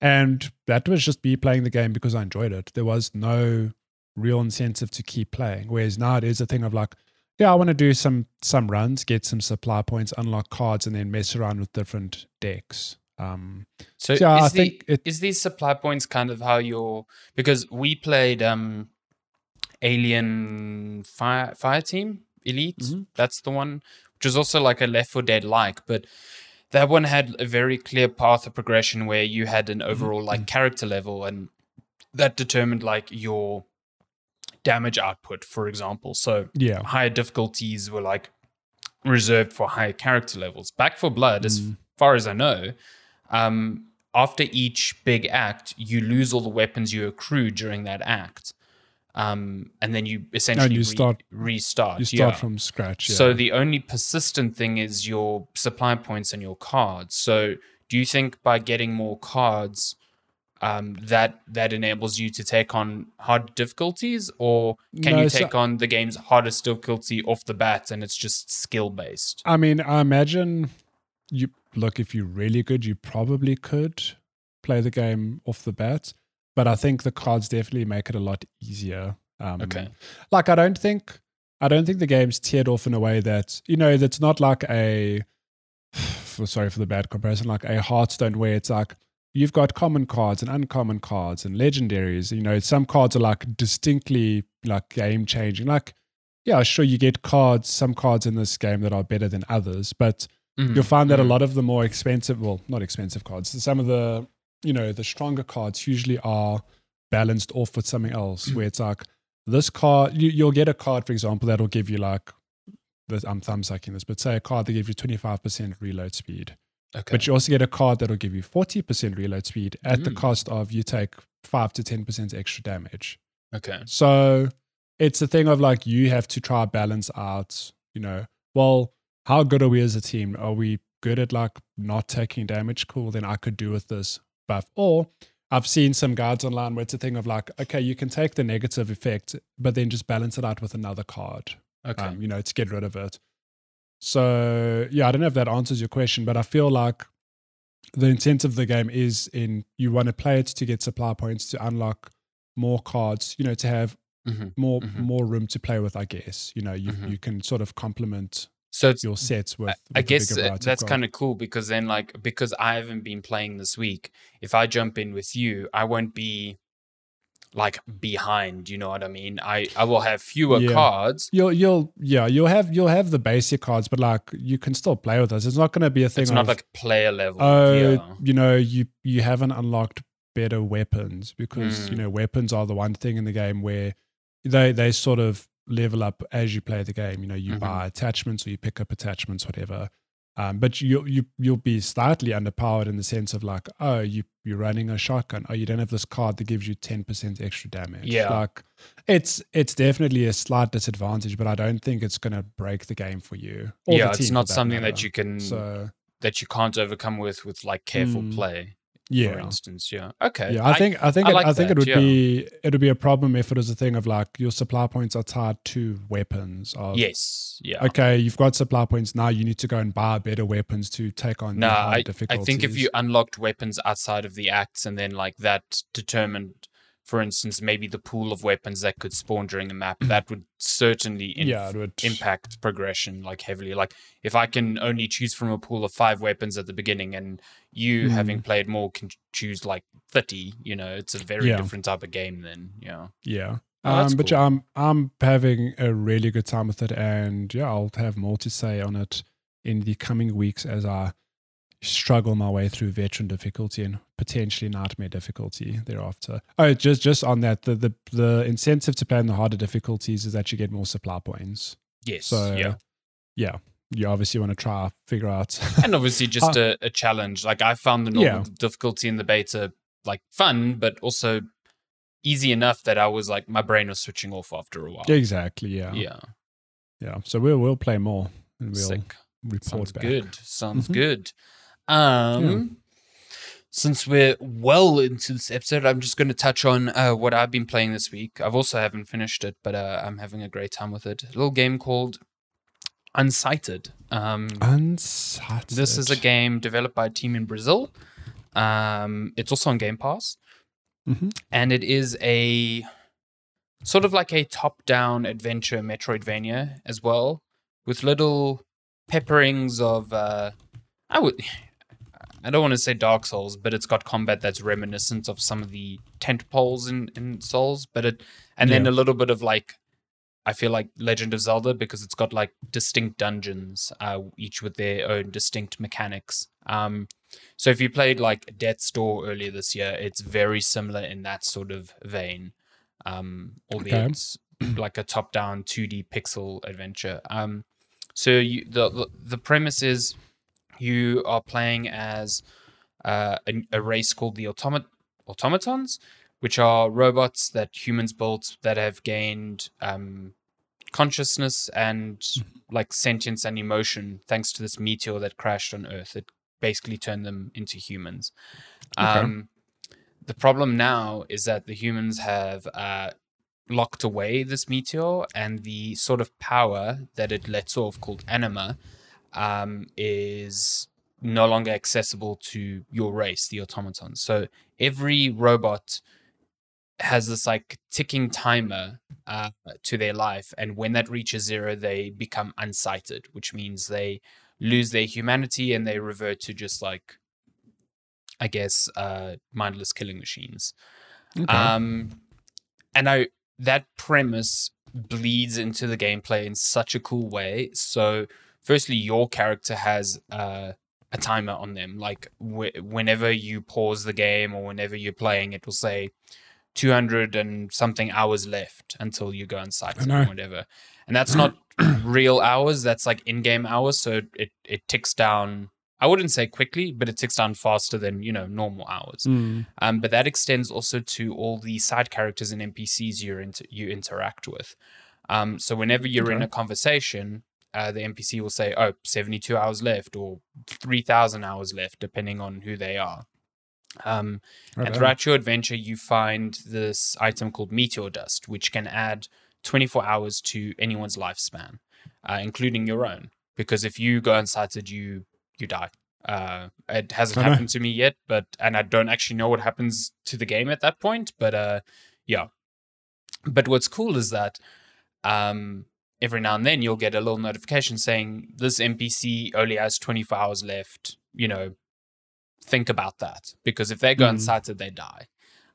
and that was just me playing the game because I enjoyed it. There was no real incentive to keep playing. Whereas now it is a thing of like, yeah, I want to do some some runs, get some supply points, unlock cards, and then mess around with different decks. Um, So yeah, is, I the, think it- is these supply points kind of how you're because we played um Alien Fire Fire Team Elite. Mhm. That's the one, which is also like a Left 4 Dead like, but that one had a very clear path of progression where you had an overall like character level and that determined like your damage output, for example. So yeah, higher difficulties were like reserved for higher character levels. Back 4 Blood, as Mm. far as I know, um, after each big act, you lose all the weapons you accrue during that act. Um, and then you essentially you re- start- restart. you start yeah. from scratch. Yeah. So the only persistent thing is your supply points and your cards. So do you think by getting more cards, um, that that enables you to take on hard difficulties, or can No, you so- take on the game's hardest difficulty off the bat and it's just skill based? I mean, I imagine you look if you're really good, you probably could play the game off the bat, but I think the cards definitely make it a lot easier. Um, Okay. like I don't think I don't think the game's tiered off in a way that you know that's not like a [SIGHS] for, sorry for the bad comparison, like a Hearthstone where it's like you've got common cards and uncommon cards and legendaries. You know, some cards are like distinctly like game changing. Like, yeah, sure, you get cards, some cards in this game that are better than others, but Mhm, you'll find that a mhm. lot of the more expensive, well, not expensive cards, some of the, you know, the stronger cards usually are balanced off with something else where it's like this card, you, you'll get a card, for example, that'll give you like, this, I'm thumb sucking this, but say a card that gives you 25% reload speed. Okay. But you also get a card that'll give you 40% reload speed at the Mm. cost of you take 5 to 10% extra damage. okay. So it's a thing of like you have to try balance out, you know, well, how good are we as a team? Are we good at like not taking damage? Cool, then I could do with this buff. Or I've seen some guides online where it's a thing of like, okay, you can take the negative effect, but then just balance it out with another card, Okay. um, you know, to get rid of it. So yeah, I don't know if that answers your question, but I feel like the intent of the game is in you want to play it to get supply points to unlock more cards, you know, to have Mhm. more Mhm. more room to play with. I guess you know you Mhm. you can sort of complement So your sets with. I- with I guess uh, that's kind of cool because then, like, because I haven't been playing this week, if I jump in with you, I won't be like behind. You know what I mean? I I will have fewer Yeah. cards. You'll you'll yeah you'll have you'll have the basic cards, but like you can still play with us. It's not going to be a thing. It's not of, like player level. oh yeah. you know you you haven't unlocked better weapons because Mm. you know weapons are the one thing in the game where they they sort of level up as you play the game. You know you Mhm. buy attachments or you pick up attachments, whatever. Um, but you you you'll be slightly underpowered in the sense of like oh you you're running a shotgun oh you don't have this card that gives you ten percent extra damage Yeah. like it's it's definitely a slight disadvantage but I don't think it's gonna break the game for you yeah, it's not for something that you can so that you can't overcome with with like careful Mm. play. For yeah instance. Yeah. Okay. yeah I, think I think I it, like I think it would yeah. be it would be a problem if it was a thing of like your supply points are tied to weapons of yes. Yeah. okay you've got supply points now you need to go and buy better weapons to take on No, I, I think if you unlocked weapons outside of the acts and then like that determined, for instance, maybe the pool of weapons that could spawn during a map, that would certainly [CLEARS THROAT] inf- yeah would impact progression like heavily. Like if I can only choose from a pool of five weapons at the beginning and you Mm. having played more can choose like 30, you know, it's a very Yeah. different type of game then. Yeah. Yeah. Oh, um, but cool. yeah, I'm I'm having a really good time with it, and yeah, I'll have more to say on it in the coming weeks as I struggle my way through veteran difficulty and potentially nightmare difficulty thereafter. Oh, just just on that, the the, the incentive to play in the harder difficulties is that you get more supply points. Yes. So yeah. yeah, you obviously want to try figure out. [LAUGHS] and obviously just a, a challenge. Like I found the normal Yeah. difficulty in the beta like fun, but also easy enough that I was like my brain was switching off after a while. exactly. Yeah. Yeah, Yeah. So we'll we'll play more and we'll sick. report Sounds back. good. Sounds Mhm. good. Um, since we're well into this episode, I'm just going to touch on uh, what I've been playing this week. I've also haven't finished it, but uh, I'm having a great time with it. A little game called Unsighted. Um, Unsighted. This is a game developed by a team in Brazil. Um, it's also on Game Pass, Mhm. and it is a sort of like a top-down adventure Metroidvania as well, with little pepperings of uh, I would. I don't want to say Dark Souls, but it's got combat that's reminiscent of some of the tent poles in, in Souls, but it and then Yeah. a little bit of like I feel like Legend of Zelda because it's got like distinct dungeons, uh, each with their own distinct mechanics. Um, so if you played like Death's Door earlier this year, it's very similar in that sort of vein. Um, albeit Okay. [CLEARS THROAT] like a top-down 2D pixel adventure. Um, so you, the, the the premise is you are playing as uh, a, a race called the automat- automatons, which are robots that humans built that have gained um, consciousness and like sentience and emotion thanks to this meteor that crashed on Earth. It basically turned them into humans. Okay. Um, the problem now is that the humans have uh, locked away this meteor, and the sort of power that it lets off, called anima, um, is no longer accessible to your race, the automatons. So every robot has this like ticking timer uh, to their life, and when that reaches zero, they become unsighted, which means they lose their humanity and they revert to just like, I guess, uh, mindless killing machines. Okay. Um, and I that premise bleeds into the gameplay in such a cool way. So, firstly, your character has uh, a timer on them. Like wh- whenever you pause the game or whenever you're playing, it will say 200 and something hours left until you go unsighted or whatever. And that's not [CLEARS THROAT] real hours. That's like in-game hours. So it it ticks down. I wouldn't say quickly, but it ticks down faster than you know normal hours. Mm. Um, but that extends also to all the side characters and NPCs you inter- you interact with. Um, so whenever you're in a conversation, uh, the NPC will say, "Oh, 72 hours left," or 3,000 hours left, depending on who they are. Um, Right and on. throughout your adventure, you find this item called Meteor Dust, which can add 24 hours to anyone's lifespan, uh, including your own. Because if you go unsighted, you you die. Uh, it hasn't know. happened to me yet, but and I don't actually know what happens to the game at that point. But uh, yeah. But what's cool is that um, every now and then you'll get a little notification saying this NPC only has 24 hours left. You know, think about that because if they go Mm. unsighted, they die.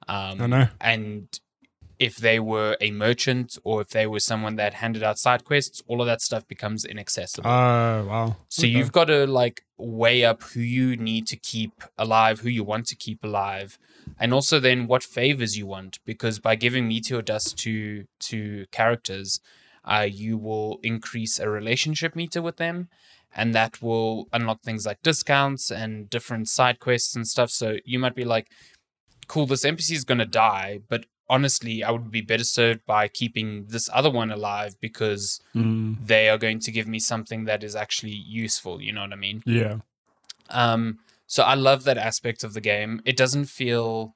Um, I know. and if they were a merchant or if they were someone that handed out side quests, all of that stuff becomes inaccessible. Oh, wow. So you've got to like weigh up who you need to keep alive, who you want to keep alive, and also then what favors you want. Because by giving meteor dust to to characters, uh, you will increase a relationship meter with them, and that will unlock things like discounts and different side quests and stuff. So you might be like, "Cool, this NPC is gonna die," but honestly, I would be better served by keeping this other one alive because Mm, they are going to give me something that is actually useful. You know what I mean? yeah. Um, so I love that aspect of the game. It doesn't feel,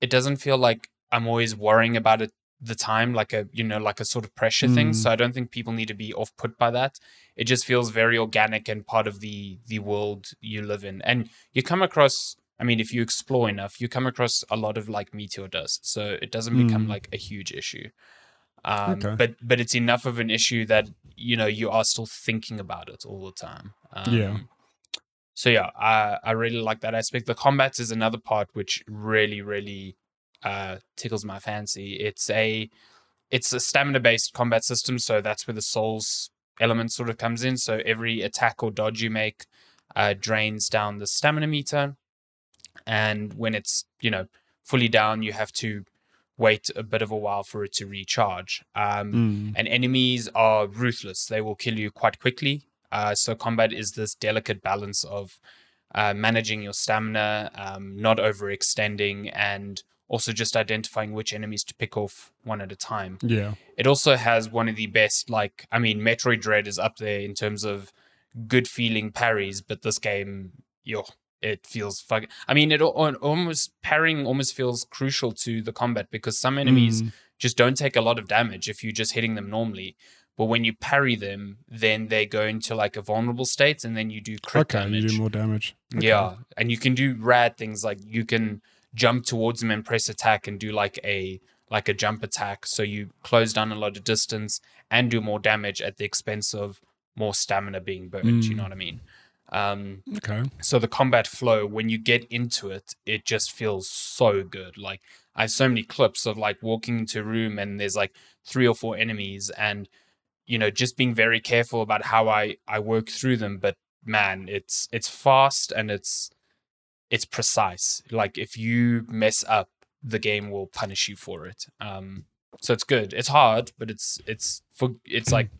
it doesn't feel like I'm always worrying about it the time, like a you know like a sort of pressure thing. Mm. So I don't think people need to be off put by that. It just feels very organic and part of the the world you live in, and you come across. I mean, if you explore enough, you come across a lot of like meteor dust, so it doesn't become Mm. like a huge issue. Um, Okay. But but it's enough of an issue that you know you are still thinking about it all the time. Um, Yeah. So yeah, I I really like that aspect. The combat is another part which really really uh, tickles my fancy. It's a it's a stamina based combat system, so that's where the souls element sort of comes in. So every attack or dodge you make uh, drains down the stamina meter, and when it's you know fully down, you have to wait a bit of a while for it to recharge. Um, Mm, and enemies are ruthless. They will kill you quite quickly. Uh, so combat is this delicate balance of uh, managing your stamina, um, not overextending, and also just identifying which enemies to pick off one at a time. yeah. It also has one of the best, like, I mean, Metroid Dread is up there in terms of good feeling parries, but this game, yo, it feels fucking. I mean, it al- al- almost parrying almost feels crucial to the combat because some enemies Mm, just don't take a lot of damage if you're just hitting them normally. But when you parry them, then they go into like a vulnerable state, and then you do crit okay, you do more damage. Okay. Yeah, and you can do rad things like you can jump towards them and press attack and do like a like a jump attack. So you close down a lot of distance and do more damage at the expense of more stamina being burned. You Mm. know what I mean? Um, Okay. so the combat flow, when you get into it, it just feels so good. Like I have so many clips of like walking into a room and there's like three or four enemies and you know just being very careful about how I I work through them. But man, it's it's fast and it's it's precise. Like if you mess up, the game will punish you for it. Um, so it's good. It's hard, but it's it's for it's like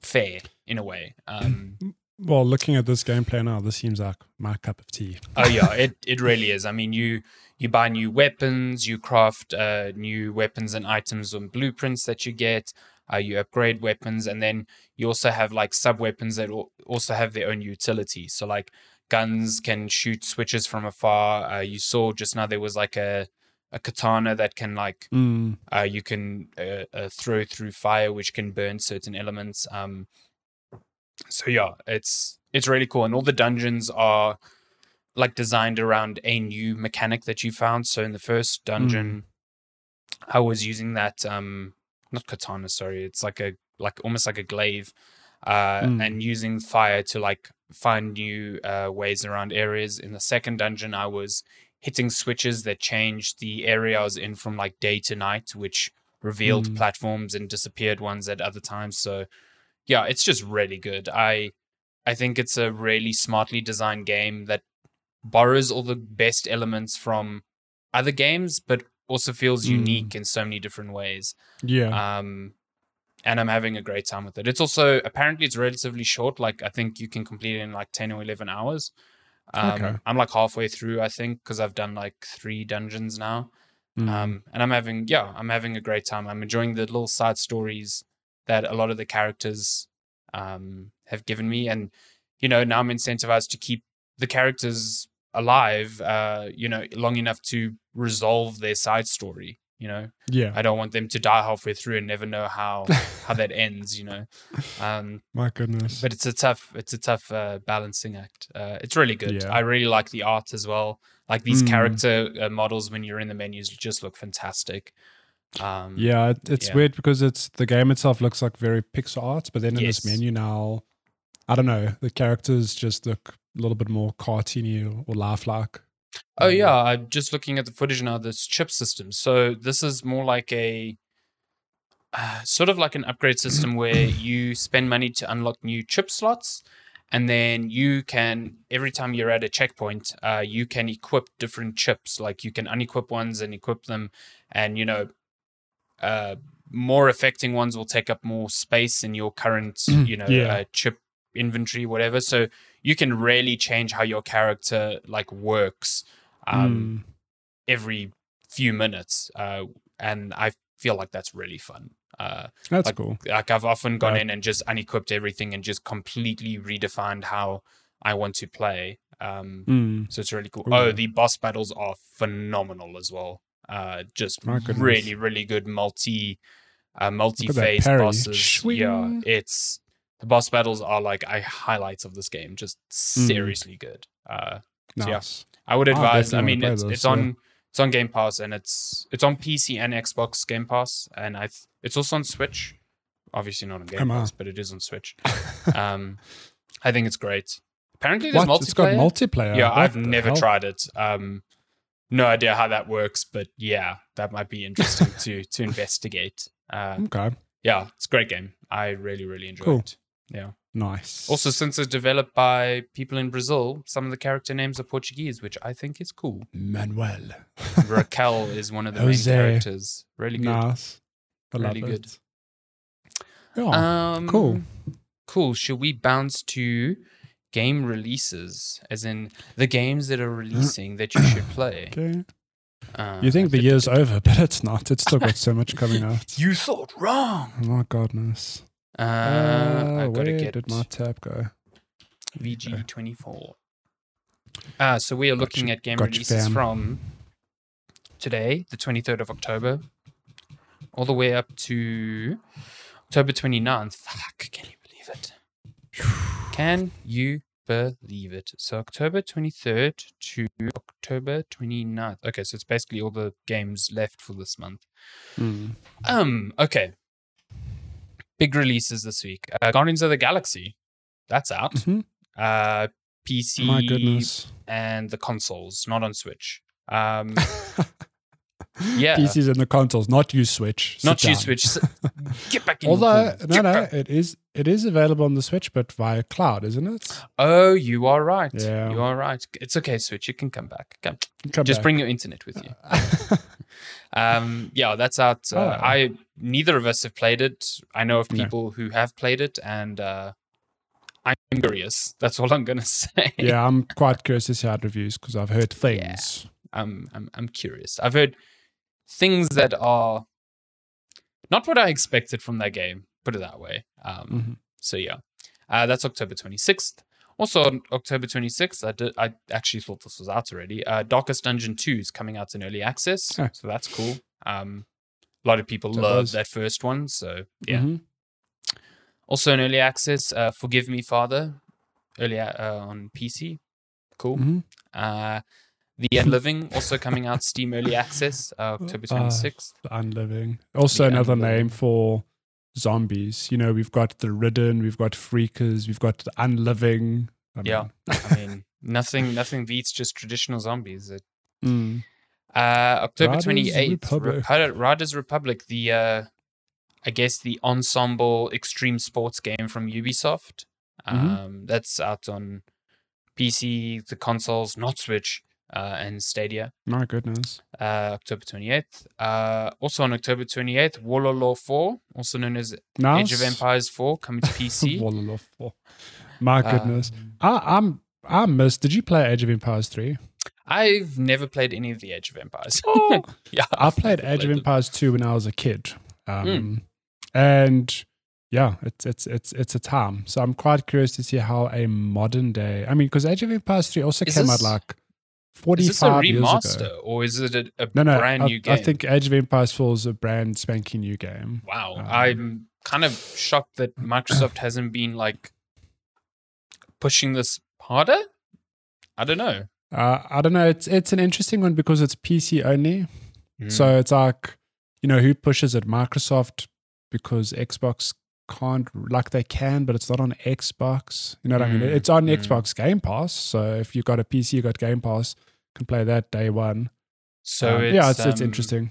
fair in a way. Um, [CLEARS THROAT] Well, looking at this gameplay now, this seems like my cup of tea. Oh yeah, it, it really is. I mean, you you buy new weapons, you craft uh, new weapons and items and blueprints that you get. Uh, you upgrade weapons, and then you also have like sub weapons that also have their own utility. So like guns can shoot switches from afar. Uh, you saw just now there was like a a katana that can like Mm, uh, you can uh, uh, throw through fire, which can burn certain elements. Um, so yeah, it's it's really cool, and all the dungeons are like designed around a new mechanic that you found. So in the first dungeon, I was using that um, not katana, sorry, it's like a like almost like a glaive, uh, Mm. and using fire to like find new uh, ways around areas. In the second dungeon, I was hitting switches that changed the area I was in from like day to night, which revealed Mm. platforms and disappeared ones at other times. So yeah, it's just really good. I I think it's a really smartly designed game that borrows all the best elements from other games, but also feels Mm. unique in so many different ways. yeah. Um, and I'm having a great time with it. It's also apparently it's relatively short. Like I think you can complete it in like ten or eleven hours. Um, Okay. I'm like halfway through, I think, because I've done like three dungeons now. Mm, Um, and I'm having, yeah, I'm having a great time. I'm enjoying the little side stories that a lot of the characters um, have given me. And, you know, now I'm incentivized to keep the characters alive, uh, you know, long enough to resolve their side story. You know, yeah. I don't want them to die halfway through and never know how how that [LAUGHS] ends. You know, um, My goodness. but it's a tough it's a tough uh, balancing act. Uh, it's really good. Yeah. I really like the art as well. Like these Mm. character uh, models when you're in the menus just look fantastic. Um, yeah, it, it's yeah. weird because it's the game itself looks like very pixel art, but then in this menu now, I don't know, the characters just look a little bit more cartoony or, or lifelike. Oh Um, yeah, I'm just looking at the footage now. This chip system. So this is more like a uh, sort of like an upgrade [CLEARS THROAT] system where you spend money to unlock new chip slots, and then you can every time you're at a checkpoint, uh, you can equip different chips. Like you can unequip ones and equip them, and you know, uh, more affecting ones will take up more space in your current, you know, Yeah. uh, chip inventory, whatever. So you can really change how your character like works um, Mm. every few minutes, uh, and I feel like that's really fun. Uh, That's like- cool. like I've often gone Right. in and just unequipped everything and just completely redefined how I want to play. Um, Mm. so it's really cool. Ooh. Oh, the boss battles are phenomenal as well. Uh, just really, really good multi uh, multi phase bosses. Yeah, it's the boss battles are like a highlights of this game. Just Mm. seriously good. Uh, So, yeah. I would I advise. I, definitely mean, it's play it's this, yeah. on it's on Game Pass and it's it's on PC and Xbox Game Pass, and I it's also on Switch. Obviously not on Game Come on. Pass, but it is on Switch. [LAUGHS] um, I think it's great. Apparently, there's What? multiplayer. It's got multiplayer. yeah, What I've never hell? tried it. Um, no idea how that works, but yeah, that might be interesting [LAUGHS] to to investigate. Uh, Okay. yeah, it's a great game. I really really enjoyed Cool. it. Yeah. Nice. Also, since it's developed by people in Brazil, some of the character names are Portuguese, which I think is cool. Manuel. [LAUGHS] Raquel is one of the Jose. main characters. Really good. Nice. I Really good. Yeah. um, cool. Cool. Should we bounce to game releases, as in the games that are [CLEARS THROAT] releasing that you should play? okay. Uh, You think the year's over, [LAUGHS] but it's not. It's still got so much coming [LAUGHS] out. You thought wrong. Oh my goodness. Uh, Uh, I gotta where get did my tab go? VG twenty four. Uh, so we are looking Gotcha- at game gotcha, releases fam. from today, the 23rd of October, all the way up to October 29th. Fuck, can you believe it? [SIGHS] Can you believe it? So October 23rd to October 29th. Okay, so it's basically all the games left for this month. Hmm. Um, okay. Big releases this week. Uh, Guardians of the Galaxy. That's out. Mhm. Uh PC My goodness. and the consoles, not on Switch. Um [LAUGHS] Yeah. PCs and the consoles, not you Switch. Sit not you. Switch. [LAUGHS] Get back in. Although no, no, back. it is it is available on the Switch, but via cloud, isn't it? Oh, you are right. Yeah. You are right. It's okay, Switch. You can come back. Come. Come Just back. bring your internet with you. [LAUGHS] Um, yeah, that's out. Uh, Oh. I neither of us have played it. I know of No. people who have played it, and uh, I'm curious. That's all I'm gonna [LAUGHS] say. yeah, I'm quite curious to see how it reviews because I've heard things. I'm, I'm I'm curious. I've heard things that are not what I expected from that game. Put it that way. Um, Mhm. So yeah, uh, that's October 26th. Also on October 26th, I did, I actually thought this was out already. Uh, Darkest Dungeon 2 is coming out in early access, Ah. so that's cool. Um, a lot of people That love that first one, so yeah. Mhm. Also in early access, uh, Forgive Me Father, early uh, on PC, cool. Mhm. Uh, the Unliving also coming out Steam early access uh, [LAUGHS] October Uh, 26th. The unliving. Also The another Unliving. name for zombies. You know, we've got the ridden, we've got freakers, we've got the unliving. I mean, Yeah. I mean, [LAUGHS] nothing nothing beats just traditional zombies. It- mm. Uh, October 28th, Republic. Riders Republic, the uh, I guess the ensemble extreme sports game from Ubisoft. Mhm. Um, that's out on PC, the consoles, not Switch, uh, and Stadia. My goodness. uh, October 28th. Uh, also on October 28th, Warlord 4, also known as Nice. Age of Empires 4, coming to [LAUGHS] PC. Wallaloff four. My goodness. Um, I, I'm I missed. Did you play Age of Empires 3? I've never played any of the Age of Empires. [LAUGHS] Oh, yeah, I played Age of them. Empires 2 when I was a kid. Um, Mm. And yeah, it's it's it's it's a time. So I'm quite curious to see how a modern day. I mean, because Age of Empires 3 also Is came this- out like Is this a 45 years ago. or is it a, a No, no, brand I, new game? I think Age of Empires 4 is a brand spanking new game. Wow, Um, I'm kind of shocked that Microsoft hasn't been like pushing this harder. I don't know. Uh, I don't know. It's it's an interesting one because it's PC only. Hmm. So it's like, you know, who pushes it? Microsoft because Xbox can't like they can, but it's not on Xbox. You know what I mean? Mm, It's on mm. Xbox Game Pass. So if you've got a PC, you got Game Pass. can play that day one. So Um, it's, yeah, it's it's um, interesting.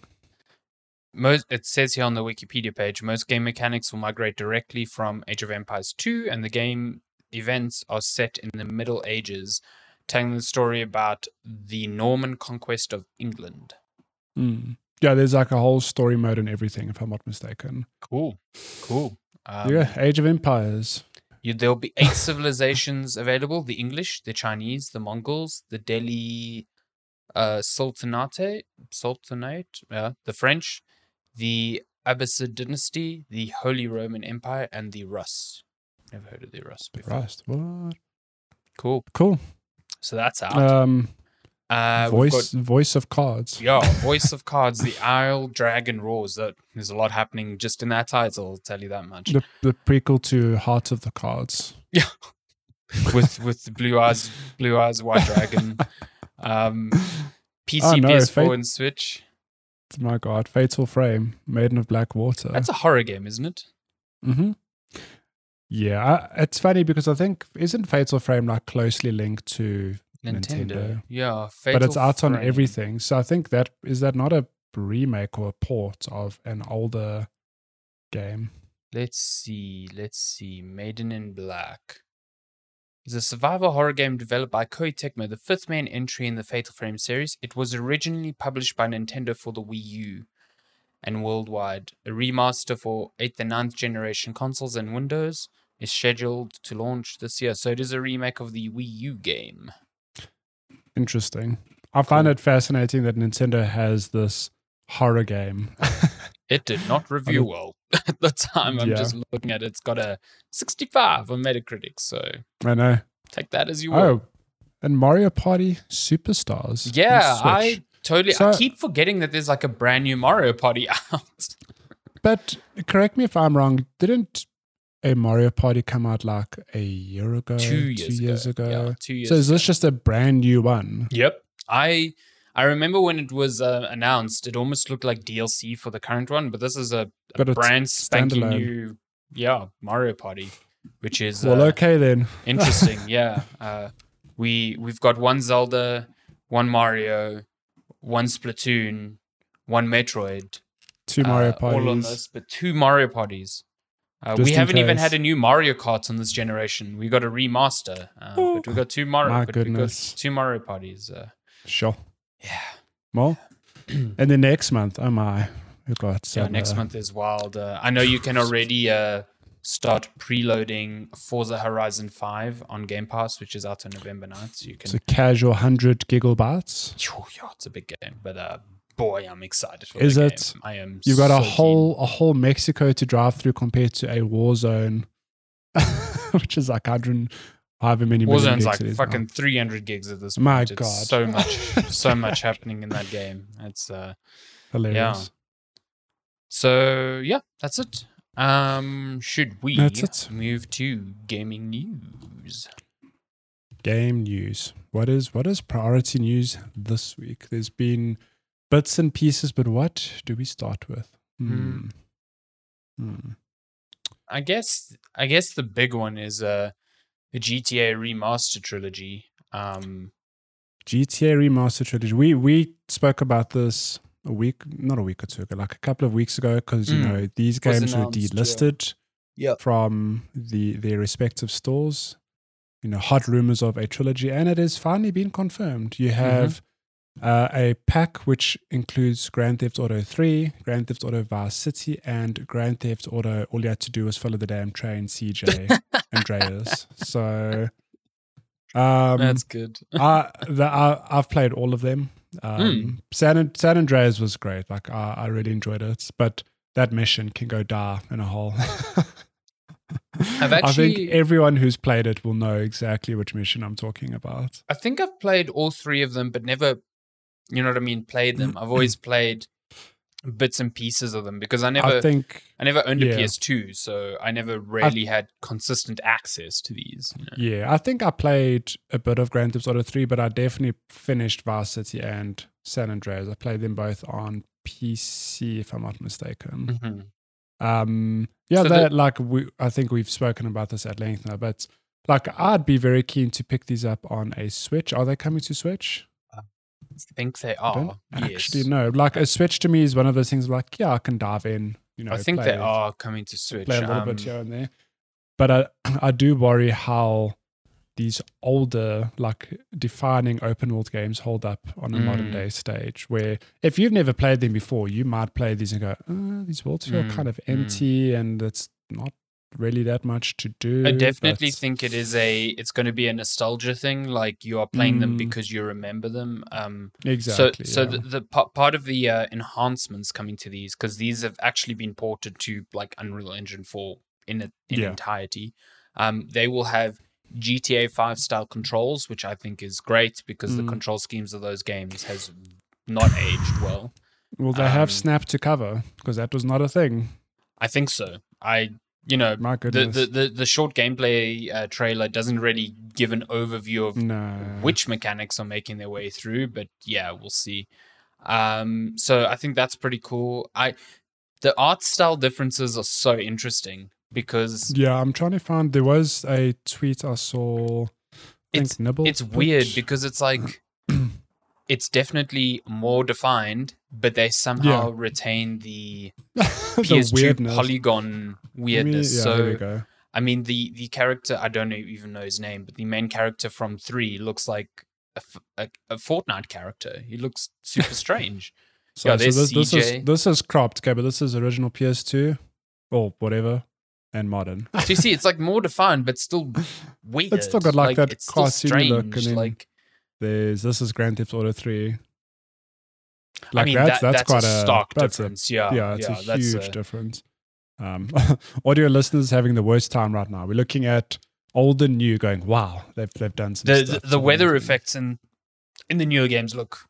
Most it says here on the Wikipedia page, most game mechanics will migrate directly from Age of Empires 2, and the game events are set in the Middle Ages, telling the story about the Norman conquest of England. Mm. Yeah, there's like a whole story mode and everything, if I'm not mistaken. Cool, cool. Um, yeah, Age of Empires. You, there'll be eight [LAUGHS] civilizations available: the English, the Chinese, the Mongols, the Delhi uh, Sultanate, Sultanate, yeah, the French, the Abbasid dynasty, the Holy Roman Empire, and the Rus. Never heard of the Rus before. Rust. What? Cool. Cool. So that's out. Um, uh, voice voice of cards. yeah, Voice of Cards, the Isle Dragon Roars. That there's a lot happening just in that title. I'll tell you that much. The, the prequel to Heart of the Cards. Yeah, [LAUGHS] with with the blue eyes, blue eyes, white dragon. Um, PC, Oh, no, PS4, Fate- and Switch. My God, Fatal Frame, Maiden of Black Water. That's a horror game, isn't it? hmm Yeah, I, it's funny because I think isn't Fatal Frame like closely linked to, Nintendo. Nintendo. Yeah, but it's Fatal out on everything. So I think that is that not a remake or a port of an older game. Let's see. Let's see. Maiden in Black is a survival horror game developed by Koei Tecmo, the fifth main entry in the Fatal Frame series. It was originally published by Nintendo for the Wii U and worldwide. A remaster for 8th and 9th generation consoles and Windows is scheduled to launch this year. So it is a remake of the Wii U game. Interesting. I find it fascinating that Nintendo has this horror game. [LAUGHS] It did not review well [LAUGHS] at the time. I'm Yeah. just looking at it. It's got a 65 on Metacritic. So I know. take that as you oh, will. Oh, and Mario Party Superstars. Yeah, I totally. So- I keep forgetting that there's like a brand new Mario Party [LAUGHS] out. But correct me if I'm wrong. Didn't a Mario Party come out like a year ago? two years, two years ago. Yeah, two years. so is ago. this just a brand new one? Yep. I I remember when it was uh, announced, it almost looked like DLC for the current one, but this is a, a brand spanking new, yeah, Mario Party, which is Well, uh, okay then. [LAUGHS] interesting. yeah, uh, we we've got one Zelda, one Mario, one Splatoon, one Metroid, Two Mario uh, all on Parties. this, but two Mario parties. Uh, we haven't even had a new Mario Kart on this generation. We got a remaster, uh, Oh, but we got two Mario. my we goodness. two Mario parties. Uh, Sure. yeah, Well, [CLEARS THROAT] and then next month, oh my, we've got yeah. Next uh, month is wild. Uh, I know you can already uh, start preloading Forza Horizon Five on Game Pass, which is out on November 9th. So you can. It's a casual hundred gigabytes. Yeah, it's a big game, but uh, boy, I'm excited for Is it? game. I am. You've got so a keen. whole a whole Mexico to drive through compared to a war zone, [LAUGHS] which is like hundred however many Warzone's gigs like it is now. fucking 300 gigs at this point. My It's God. so much, [LAUGHS] so much happening in that game. It's uh, hilarious. so yeah, that's it. Um, should we move to gaming news? Game news. What is what is priority news this week? There's been bits and pieces, but what do we start with? Hmm. Hmm. I guess, I guess the big one is uh, the GTA remaster trilogy. Um, GTA Remaster Trilogy. We we spoke about this a week, not a week or two ago, like a couple of weeks ago, because you Mm. know these games were announced, yeah. delisted Yep. from the their respective stores. You know, hot rumors of a trilogy, and it has finally been confirmed. You have uh, a pack which includes Grand Theft Auto 3, Grand Theft Auto Vice City, and Grand Theft Auto. All you had to do was follow the damn train, CJ [LAUGHS] Andreas. So, um, that's good. I, the, I I've played all of them. Um, Hmm. San San Andreas was great. Like I, I really enjoyed it, but that mission can go die in a hole. I've [LAUGHS] I actually- think everyone who's played it will know exactly which mission I'm talking about. I think I've played all three of them, but never, you know what I mean, played them. I've always played bits and pieces of them because I never, I I, never owned a yeah. PS2, so I never really had consistent access to these. You know? yeah, I think I played a bit of Grand Theft Auto 3, but I definitely finished Vice City and San Andreas. I played them both on PC, if I'm not mistaken. Mhm. Um, yeah, So that like we, I think we've spoken about this at length now, but like I'd be very keen to pick these up on a Switch. Are they coming to Switch? Think they I don't are. actually yes. know. Like a Switch to me is one of those things like, yeah, I can dive in. You know, I think play, they are coming to Switch. play a little um, bit here and there. But I, [CLEARS THROAT] I do worry how these older, like defining open world games hold up on a modern Mm. day stage. Where if you've never played them before, you might play these and go, uh, these worlds feel Mm, kind of mm. empty and it's not really that much to do. I definitely but- think it is a. It's going to be a nostalgia thing. Like you are playing them Mm. because you remember them. Um, exactly. So, so yeah. the, the pa- part of the uh, enhancements coming to these because these have actually been ported to like Unreal Engine 4 in it, in Yeah. entirety. Um, they will have GTA 5 style controls, which I think is great because the Mm. control schemes of those games has not aged well. Will they have um, Snap to cover? Because that was not a thing. I think so. I, you know, My the, goodness. the, the, the short gameplay uh, trailer doesn't really give an overview of no. which mechanics are making their way through but yeah we'll see um so i think that's pretty cool i the art style differences are so interesting because Yeah, I'm trying to find. There was a tweet I saw. I It's- Nibble it's put- weird because it's like it's definitely more defined but they somehow retain the [LAUGHS] the ps2 weirdness. polygon weirdness yeah, there we so i mean the the character i don't even know his name but the main character from 3 looks like a Fortnite character. He looks super [LAUGHS] strange. So, Yeah, so this, this is this is cropped, okay, but this is original PS2 or whatever and modern. so you see, it's like more defined, but still [LAUGHS] weird. It's still got, like, that it's still cartoony look, and then- like There's this is Grand Theft Auto 3. I mean, that's that, that's that's, quite a stock that's a difference. yeah, yeah, it's a that's huge a- difference. Um, [LAUGHS] audio listeners having the worst time right now. We're looking at old and new, going, "Wow, they've they've done some the the, stuff the weather things." effects in in the newer games look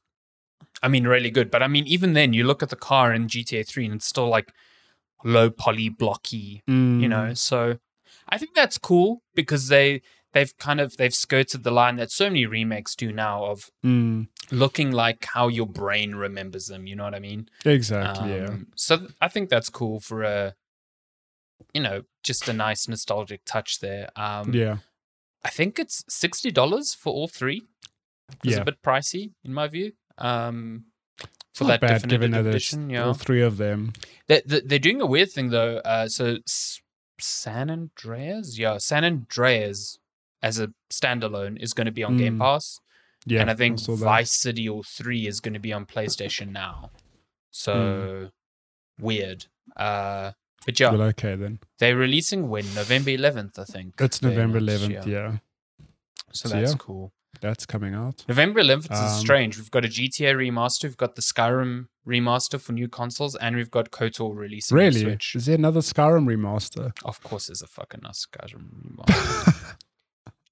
I mean really good but I mean even then you look at the car in GTA 3 and it's still like low poly blocky you Mm, know so I think that's cool because they they've kind of they've skirted the line that so many remakes do now of mm, looking like how your brain remembers them you know what I mean exactly. yeah, Um, so th- I think that's cool for a you know just a nice nostalgic touch there um yeah, I think it's sixty dollars for all three. It's yeah. a bit pricey in my view. Um, for that bad given definitive edition, yeah. all three of them. They, they, they're doing a weird thing though. Uh, so S- San Andreas, yeah, San Andreas as a standalone is going to be on Game Mm. Pass, Yeah, and I think that. Vice City or Three is going to be on PlayStation [LAUGHS] now. So Hmm. weird. Uh, but yeah, Well, okay then. they're releasing when November 11th, I think. It's November announced, 11th. Yeah. So So, that's yeah. cool. that's coming out. November 11th is Um, strange. We've got a GTA remaster, we've got the Skyrim remaster for new consoles, and we've got KOTOR releasing on Really? Switch. Is there another Skyrim remaster? Of course, there's a fucking Skyrim [LAUGHS] remaster.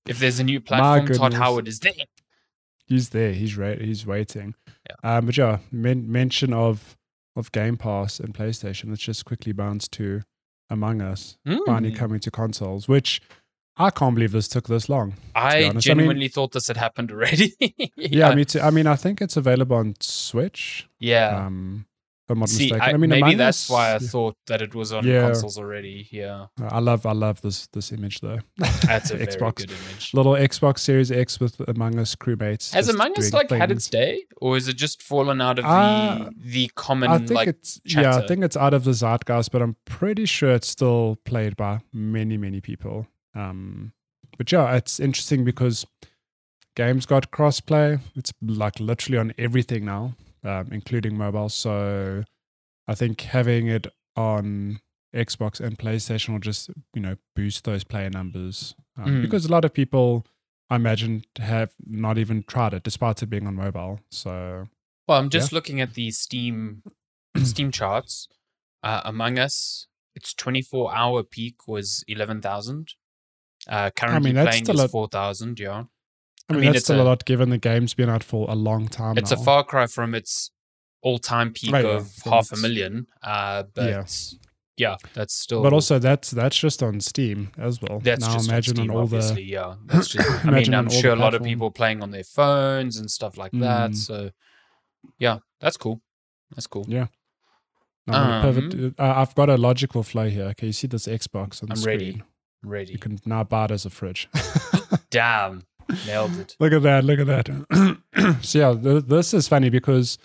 If there's a new platform, Todd. Howard is there. He's there. He's right. He's waiting. Yeah. Um, but yeah, men- mention of of Game Pass and PlayStation. Let's just quickly bounce to Among Us finally Mm. coming to consoles, which I can't believe this took this long. I honest. I mean- genuinely thought this had happened already. [LAUGHS] Yeah, me too. I mean, I think it's available on Switch. yeah. Um, I'm not See, mistaken. I, I, mean, maybe Among that's Us- why I yeah. thought that it was on Yeah. consoles already. Yeah, I love, I love this this image though. that's a [LAUGHS] very good image. little Xbox Series X with Among Us crewmates. Has Among Us like had its day, or is it just fallen out of Uh, the the common I think like? it's yeah, I think it's out of the zeitgeist, but I'm pretty sure it's still played by many, many people. Um, but yeah, it's interesting because games got crossplay. It's like literally on everything now, um, including mobile. So I think having it on Xbox and PlayStation will just you know boost those player numbers um, Mm. because a lot of people. I imagine have not even tried it, despite it being on mobile. So Well, I'm just looking at the Steam [CLEARS THROAT] Steam charts. Uh, Among Us, its 24 hour peak was 11,000. Uh, currently that's playing still is 4,000. Yeah, I mean, mean, that's it's still a, a- lot given the game's been out for a long time. it's a far cry from its all time peak yeah, of from half a million. Uh, but Yeah. yeah. that's still. But also, that's that's just on Steam as well. that's now just imagine on, Steam, on all obviously. the yeah, that's just. [LAUGHS] I mean, I'm sure a lot of people playing on their phones and stuff like that. Mm. So, yeah, that's cool. That's cool. Yeah. I'm pivot. Um, uh, I've got a logical flow here. Okay, you see this Xbox on the I'm screen. ready. Ready. You can now buy it as a fridge. [LAUGHS] Damn. Nailed it. Look at that. Look at that. [CLEARS THROAT] so, yeah, th- this is funny because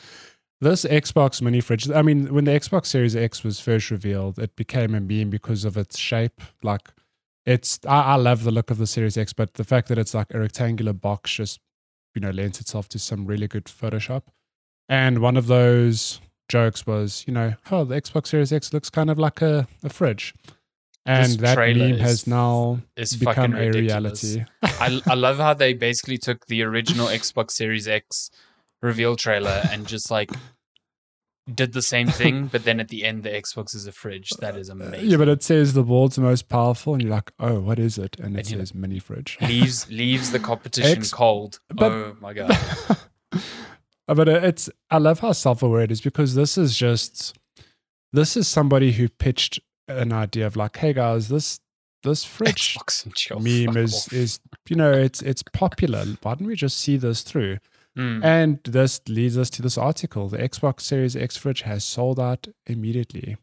this Xbox mini fridge, I mean, when the Xbox Series X was first revealed, it became a meme because of its shape. Like, it's, I, I love the look of the Series X, but the fact that it's like a rectangular box just, you know, lends itself to some really good Photoshop. And one of those jokes was, you know, oh, the Xbox Series X looks kind of like a, a fridge. And This that meme is- has now It's become a ridiculous. reality. [LAUGHS] I, I love how they basically took the original Xbox Series X reveal trailer and just like did the same thing, but then at the end the Xbox is a fridge. That is amazing. Yeah, but it says the world's most powerful, and you're like, oh, what is it? And it And says mini fridge. [LAUGHS] leaves leaves the competition X- cold. but- oh my god. [LAUGHS] But it's I love how self-aware it is because this is just this is somebody who pitched an idea of like, hey guys, this this fridge Xbox and chill. [LAUGHS] meme is off. is you know it's it's popular. Why don't we just see this through? Mm. And this leads us to this article. The Xbox Series X fridge has sold out immediately,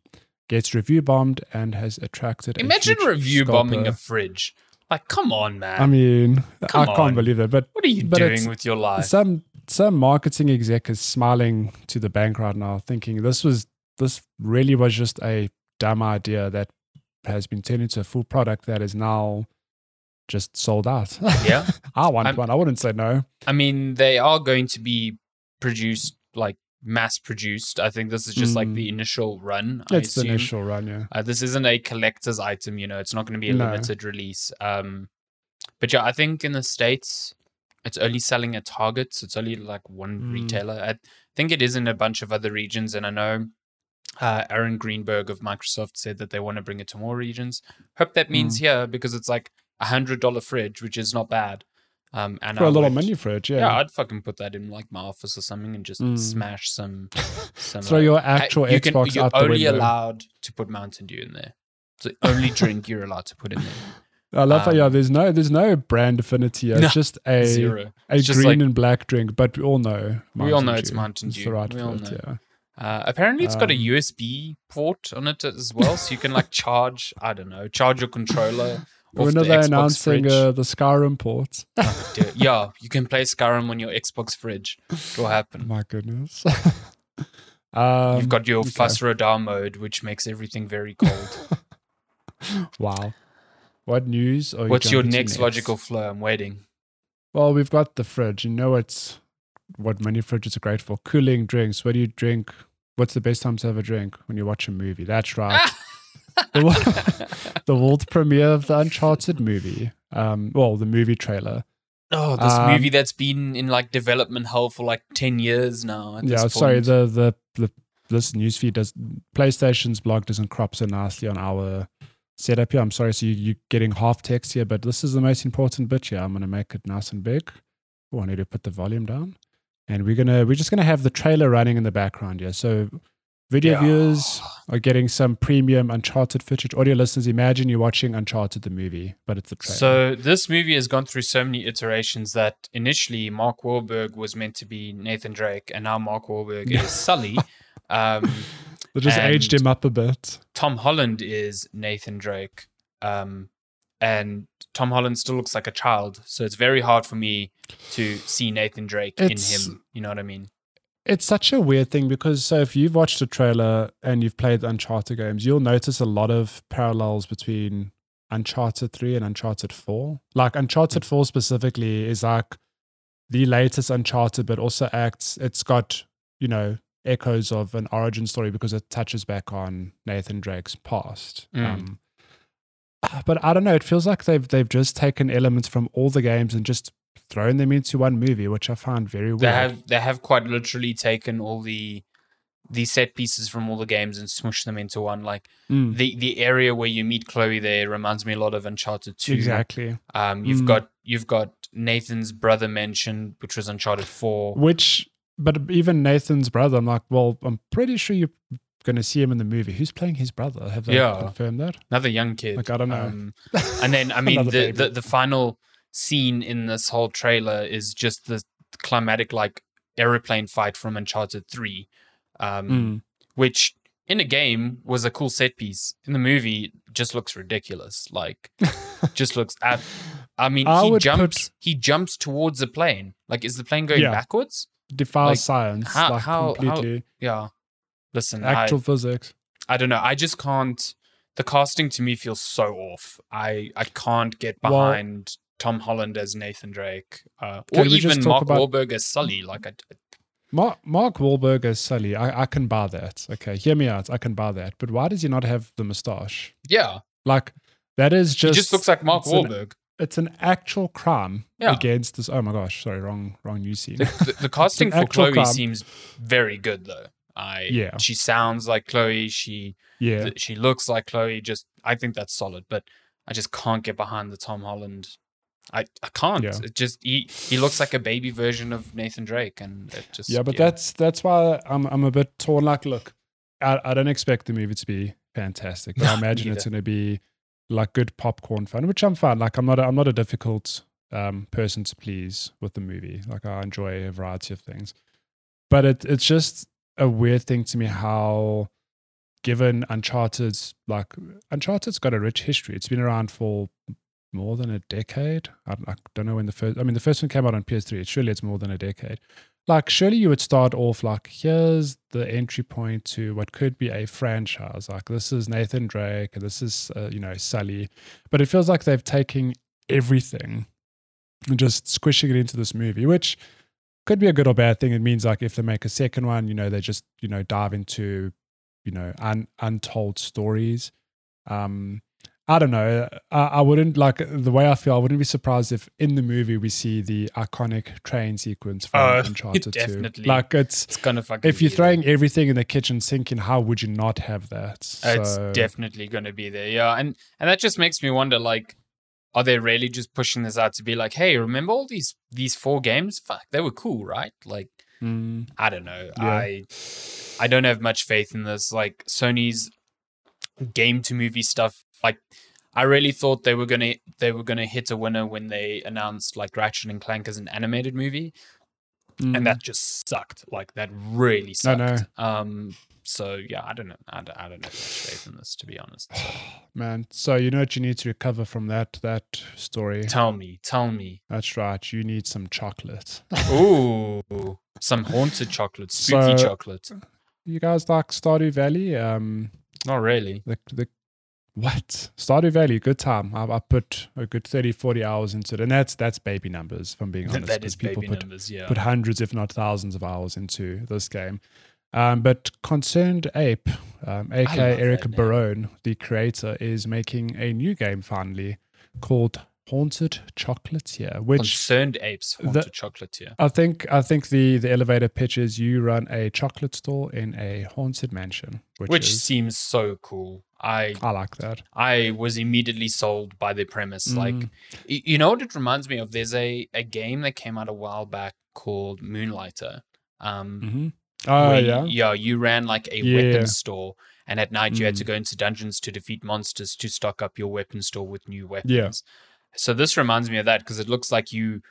gets review bombed, and has attracted. Imagine review bombing a fridge. Like, come on, man. I mean, Come I can't believe that. But what are you doing with your life? some some marketing exec is smiling to the bank right now, thinking this was this really was just a dumb idea that has been turned into a full product that is now just sold out. [LAUGHS] yeah. [LAUGHS] I want I'm- one. I wouldn't say no. I mean, they are going to be produced, like mass produced. I think this is just like the Mm. initial run. I It's the initial run, yeah. Uh, this isn't a collector's item, you know. It's not going to be a No. limited release. Um, but yeah, I think in the states, it's only selling at Target. So it's only like one Mm. retailer. I think it is in a bunch of other regions, and I know uh, Aaron Greenberg of Microsoft said that they want to bring it to more regions. Hope that means Mm. here because it's like a hundred dollar fridge, which is not bad. Um, and For I a little would- mini fridge, yeah. yeah. I'd fucking put that in like my office or something and just Mm. smash some. [LAUGHS] some Throw uh, your actual you can- Xbox you're out the only allowed to put Mountain Dew in there. It's the only drink you're allowed to put in there. [LAUGHS] I love how yeah, um, there's no there's no brand affinity. [LAUGHS] It's No, just a Zero. a green like- and black drink, but we all know We all Mountain know it's Mountain Dew. the right We all fit, know. yeah. Uh, apparently, it's got a Um, USB port on it as well, so you can like charge. I don't know, charge your controller. [LAUGHS] When the are they Xbox announcing uh, the Skyrim port? [LAUGHS] Oh, yeah, you can play Skyrim on your Xbox fridge. It will happen. [LAUGHS] My goodness. um, You've got your okay. Fuss Radar mode, which makes everything very cold. wow. What news? Are you What's your to next logical flow? I'm waiting. Well, we've got the fridge. You know it's what many fridges are great for. Cooling drinks. What do you drink? What's the best time to have a drink when you watch a movie? That's right. the, [LAUGHS] the world premiere of the Uncharted movie. Um, well, the movie trailer. Oh, this Um, movie that's been in like development hell for like ten years now. At yeah, sorry. The the the this newsfeed does PlayStation's blog doesn't crop so nicely on our setup here. I'm sorry, so you, you're getting half text here, but this is the most important bit here. I'm gonna make it nice and big. Oh, I need to put the volume down, and we're gonna we're just gonna have the trailer running in the background here. So video Yeah. viewers are getting some premium Uncharted footage. Audio listeners, imagine you're watching Uncharted the movie, but it's the trailer. So this movie has gone through so many iterations that initially Mark Wahlberg was meant to be Nathan Drake, and now Mark Wahlberg is [LAUGHS] Sully. Um, [LAUGHS] they just aged him up a bit. Tom Holland is Nathan Drake, um, and Tom Holland still looks like a child. So it's very hard for me to see Nathan Drake It's- in him. You know what I mean? It's such a weird thing because so if you've watched the trailer and you've played Uncharted games, you'll notice a lot of parallels between Uncharted 3 and Uncharted 4. Like Uncharted 4 specifically is like the latest Uncharted, but also acts it's got, you know, echoes of an origin story because it touches back on Nathan Drake's past. Mm. Um [SIGHS] but I don't know, it feels like they've they've just taken elements from all the games and just thrown them into one movie, which I find very weird. They have they have quite literally taken all the the set pieces from all the games and smushed them into one. Like Mm. the the area where you meet Chloe there reminds me a lot of Uncharted Two. Exactly. Um, you've Mm. got you've got Nathan's brother mentioned, which was Uncharted Four. Which, but even Nathan's brother, I'm like, well, I'm pretty sure you're going to see him in the movie. Who's playing his brother? Have they Yeah. confirmed that? Another young kid. Like, I don't know. Um, and then I [LAUGHS] mean the, the the final scene in this whole trailer is just the climatic like aeroplane fight from Uncharted Three, um, Mm. which in a game was a cool set piece. In the movie, just looks ridiculous. Like, [LAUGHS] just looks ab- I mean, I he jumps. put- He jumps towards the plane. Like, is the plane going Yeah. backwards? defies Like, science, how- like how- how- completely Yeah. Listen, actual physics. I, I don't know. I just can't. The casting to me feels so off. I I can't get Well- behind Tom Holland as Nathan Drake, uh, or Can we just even Mark about- Wahlberg as Sully. Like, I, Mark, Mark Wahlberg as Sully, I, I can buy that. Okay, hear me out. I can buy that. But why does he not have the mustache? yeah, Like that is just. he just looks like Mark it's an- Wahlberg. it's an actual crime Yeah. against this. Oh my gosh, sorry, wrong wrong news scene. the, the, the casting for Chloe crime. seems very good though. I Yeah. she sounds like Chloe. She yeah, th- she looks like Chloe. Just I think that's solid, but I just can't get behind the Tom Holland. I, I can't. Yeah. It just he he looks like a baby version of Nathan Drake, and it just yeah, but that's that's why I'm I'm a bit torn. Like, look, I, I don't expect the movie to be fantastic, but I [LAUGHS] imagine it's going to be like good popcorn fun, which I'm fine. Like, I'm not a, I'm not a difficult um, person to please with the movie. Like, I enjoy a variety of things, but it it's just a weird thing to me how given Uncharted's like Uncharted's got a rich history. It's been around for more than a decade. I, don't know when the first. I mean, the first one came out on PS3. Surely it's more than a decade. Like, surely you would start off like, here's the entry point to what could be a franchise. Like, this is Nathan Drake, and this is uh, you know Sully. But it feels like they've taken everything and just squishing it into this movie, which could be a good or bad thing. It means like if they make a second one, you know, they just you know dive into you know un- untold stories. Um, I don't know. I, I wouldn't like the way I feel. I wouldn't be surprised if in the movie we see the iconic train sequence from Oh, Uncharted [LAUGHS] 2. definitely. Like it's it's gonna fucking. if you're be there. throwing everything in the kitchen sink in, how would you not have that? it's definitely gonna be there. Yeah, and and that just makes me wonder, like, are they really just pushing this out to be like, hey, remember all these these four games? Fuck, they were cool, right? Like, Mm, I don't know. Yeah. I I don't have much faith in this. Like Sony's game to movie stuff. Like I really thought they were gonna they were gonna hit a winner when they announced like Ratchet and Clank as an animated movie, mm. and that just sucked. Like that really sucked. Um. So yeah, I don't know. I don't, I don't have much faith in this to be honest. So [SIGHS] man. So you know what you need to recover from that that story. tell me, tell me. That's right. You need some chocolate. [LAUGHS] Ooh, some haunted chocolate, spooky So- chocolate. you guys like Stardew Valley? Um, Not really. the the what Stardew Valley? Good time. I, I put a good 30, 40 hours into it, and that's that's baby numbers. If I'm being [LAUGHS] honest, that is people baby put numbers. Yeah. put hundreds, if not thousands, of hours into this game. Um, but ConcernedApe, um, aka Eric. Barone, the creator, is making a new game finally called Haunted Chocolatier, which Concerned apes, the- haunted chocolate. Yeah. I think I think the the elevator pitch is you run a chocolate store in a haunted mansion, which, which is, seems so cool. I I like that. I was immediately sold by the premise. Like, Mm. y- you know what it reminds me of? There's a a game that came out a while back called Moonlighter. Um, hmm Oh yeah, yeah, you ran like a Yeah. weapon store, and at night you had to Mm. go into dungeons to defeat monsters to stock up your weapon store with new weapons. Yeah. So this reminds me of that because it looks like you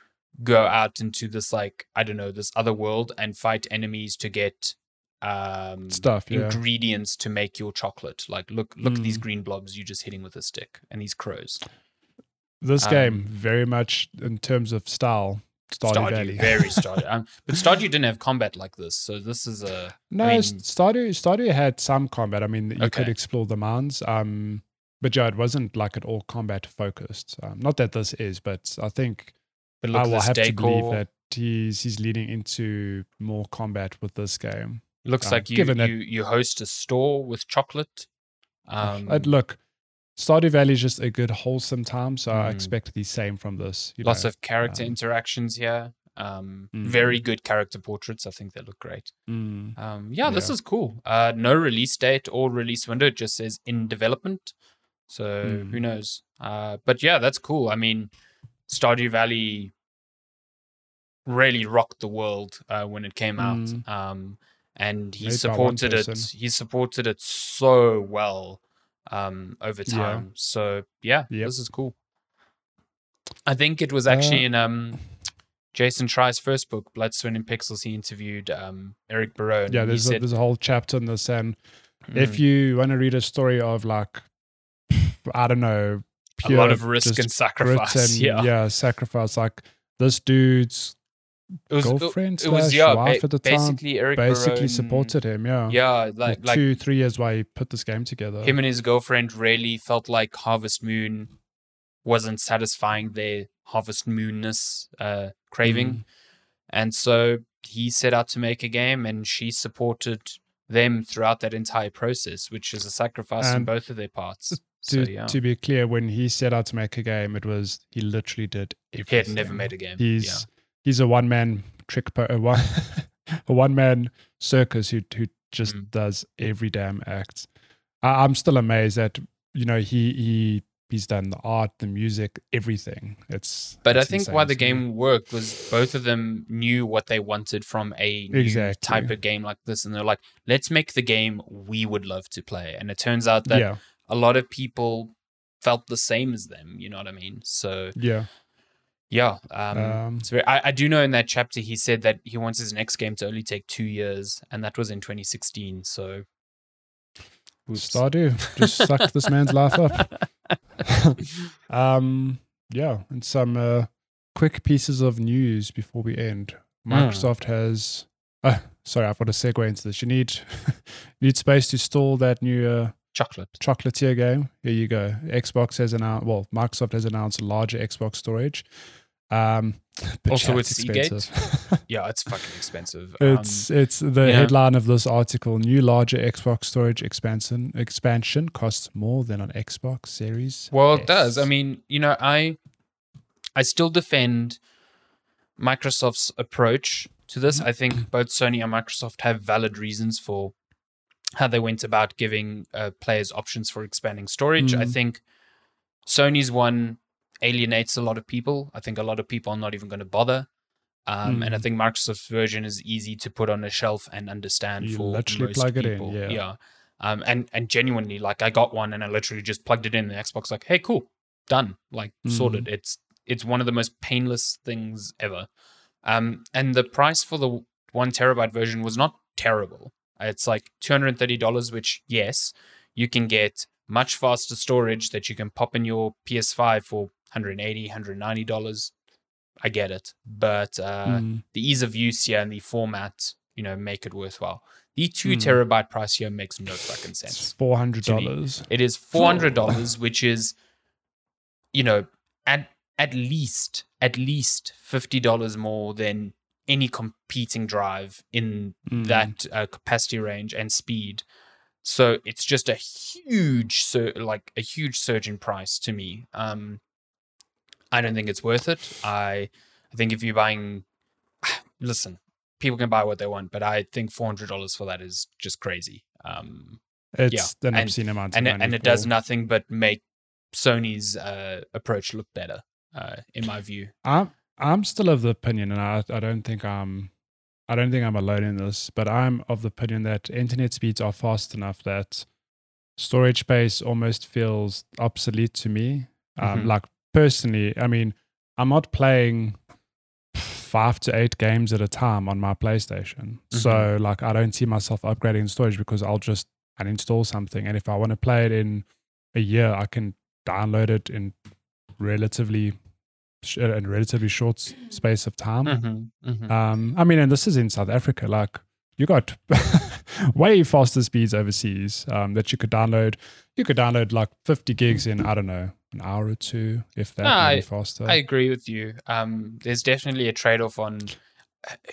go out into this like I don't know this other world and fight enemies to get um stuff. Yeah, ingredients to make your chocolate. Like look look at these Mm. green blobs you're just hitting with a stick and these crows. this um, game very much in terms of style. Stardew, Stardew, Valley. very [LAUGHS] Stardew. Um, but Stardew didn't have combat like this, so this is a No, I mean- Stardew Stardew had some combat. I mean, you could explore the mines. Um, but yeah, it wasn't like at all combat focused. Um, not that this is, but I think but look I will have to believe that he's he's leading into more combat with this game. Looks um, like you given that- you, you host a store with chocolate. Um, Uh, look, Stardew Valley is just a good wholesome time, so I Mm. expect the same from this. Lots know. of character um, interactions here. Um, Mhm. Very good character portraits. I think they look great. Mm. Um, yeah, this Yeah. is cool. Uh, no release date or release window. It just says in development. So who Mm. knows? Uh, but yeah, that's cool. I mean, Stardew Valley really rocked the world uh, when it came out. Mm. Um, and he Made supported it. He supported it so well um, over Yeah. time. So yeah, Yep. this is cool. I think it was actually Uh, in um, Jason Schreier's first book, Blood, Sweat, and Pixels. He interviewed um, Eric Barone. Yeah, there's a, said, there's a whole chapter in this, and if "Mm, you want to read a story of like, I don't know, pure a lot of risk and sacrifice. and, [LAUGHS] yeah. yeah, sacrifice. Like this dude's it was girlfriend it, it was yeah, wife ba- at the time basically Eric basically Barone- supported him. Yeah, Yeah, Like, like two, three years why he put this game together. him and his girlfriend really felt like Harvest Moon wasn't satisfying their Harvest Moonness uh, craving, Mm. and so he set out to make a game, and she supported them throughout that entire process, which is a sacrifice on both of their parts. to, so yeah, to be clear, when he set out to make a game, it was he literally did everything. he had never made a game. He's yeah. He's a one man trick, po- a one [LAUGHS] a one man circus who who just Mm. does every damn act. I, I'm still amazed that you know he he he's done the art, the music, everything. It's But I think why the game worked was both of them knew what they wanted from a new Exactly. type of game like this, and they're like, "Let's make the game we would love to play." And it turns out that yeah a lot of people felt the same as them. You know what I mean? So yeah yeah, um, um, very, I, I do know in that chapter he said that he wants his next game to only take two years, and that was in 2016. So. Oops. Stardew just sucked this man's life up. [LAUGHS] [LAUGHS] um, yeah, and some uh, quick pieces of news before we end. Hmm. Microsoft has. Uh, sorry, I've got to segue into this. You need you [LAUGHS] need space to store that new uh, Chocolate. chocolatier game. Here you go. Xbox has announced. Well, Microsoft has announced larger Xbox storage. Um, [LAUGHS] but Also it's Seagate? expensive. [LAUGHS] [LAUGHS] Yeah, it's fucking expensive. It's um, it's the yeah. headline of this article. New larger Xbox storage expansion expansion costs more than on Xbox Series. Well, it does. I mean, you know, I I still defend Microsoft's approach to this. I think both Sony and Microsoft have valid reasons for how they went about giving uh, players options for expanding storage. I Mm. think Sony's one alienates a lot of people. I think a lot of people are not even going to bother. Um, And I Mm. think Microsoft's version is easy to put on a shelf and understand You for literally most plug it in, people. yeah. Um, and and genuinely, like I got one and I literally just plugged it in. The Xbox, like, hey, cool, done, like Mm. sorted. It's it's one of the most painless things ever. Um, and the price for the one terabyte version was not terrible. It's like two hundred and thirty dollars, which yes, you can get much faster storage that you can pop in your PS5 for 180 190 dollars. I get it, but uh, Mm. the ease of use here and the format, you know, make it worthwhile. The two Mm. terabyte price here makes no fucking It's sense. hundred dollars. It is four hundred dollars, which is, you know, at at least at least fifty dollars more than any competing drive in Mm. that uh, capacity range and speed. So it's just a huge, sur- like a huge surge in price to me. Um, I don't think it's worth it. I, I think if you're buying, [SIGHS] listen, people can buy what they want, but I think four hundred dollars for that is just crazy. Um, It's an and- obscene amount. and of it, money and it does nothing but make Sony's uh, approach look better, uh, in my view. I'm I'm still of the opinion, and I I don't think I'm I don't think I'm alone in this, but I'm of the opinion that internet speeds are fast enough that storage space almost feels obsolete to me. Um, Mhm. Like personally, I mean, I'm not playing five to eight games at a time on my PlayStation, so like I don't see myself upgrading storage because I'll just uninstall something, and if I want to play it in a year, I can download it in relatively in relatively short space of time. Mm-hmm. Um, I mean, and this is in South Africa. Like you got [LAUGHS] way faster speeds overseas um, that you could download. You could download like 50 gigs in I don't know an hour or two, if that. No, faster. I agree with you. Um, there's definitely a trade off on.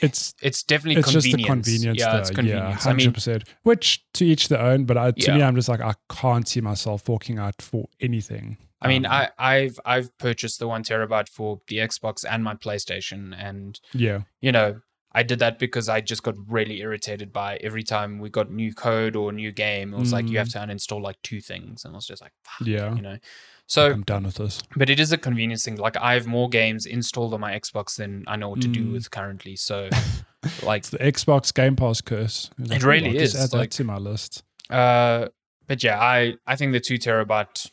it's It's definitely it's just the convenience. convenience. Yeah, there. it's Yeah, convenience. I hundred mean. Which to each their own. But I, to me, I'm just like I can't see myself forking out for anything. I mean, Um, I, I've I've purchased the one terabyte for the Xbox and my PlayStation, and yeah. you know, I did that because I just got really irritated by every time we got new code or new game. It was like you have to uninstall like two things, and I was just like, fuck, Mm. Yeah. you know. So, I'm done with this. but it is a convenience thing. Like I have more games installed on my Xbox than I know what to do Mm. with currently. So, [LAUGHS] like, It's the Xbox Game Pass curse. It "Ooh, really I'll just is, Add that to my list. uh, but yeah, I I think the two terabyte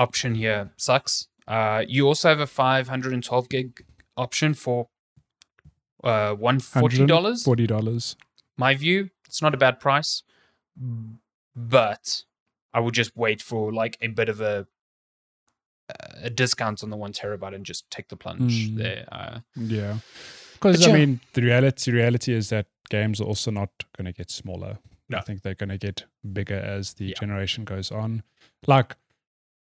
option here sucks. Uh, you also have a 512 gig option for uh one forty dollars. Forty dollars. My view, it's not a bad price, but I would just wait for like a bit of a a discount on the one terabyte and just take the plunge Mm. there. Uh, Yeah. Because I yeah. mean, the reality reality is that games are also not going to get smaller. No. I think they're going to get bigger as the Yeah. generation goes on. Like,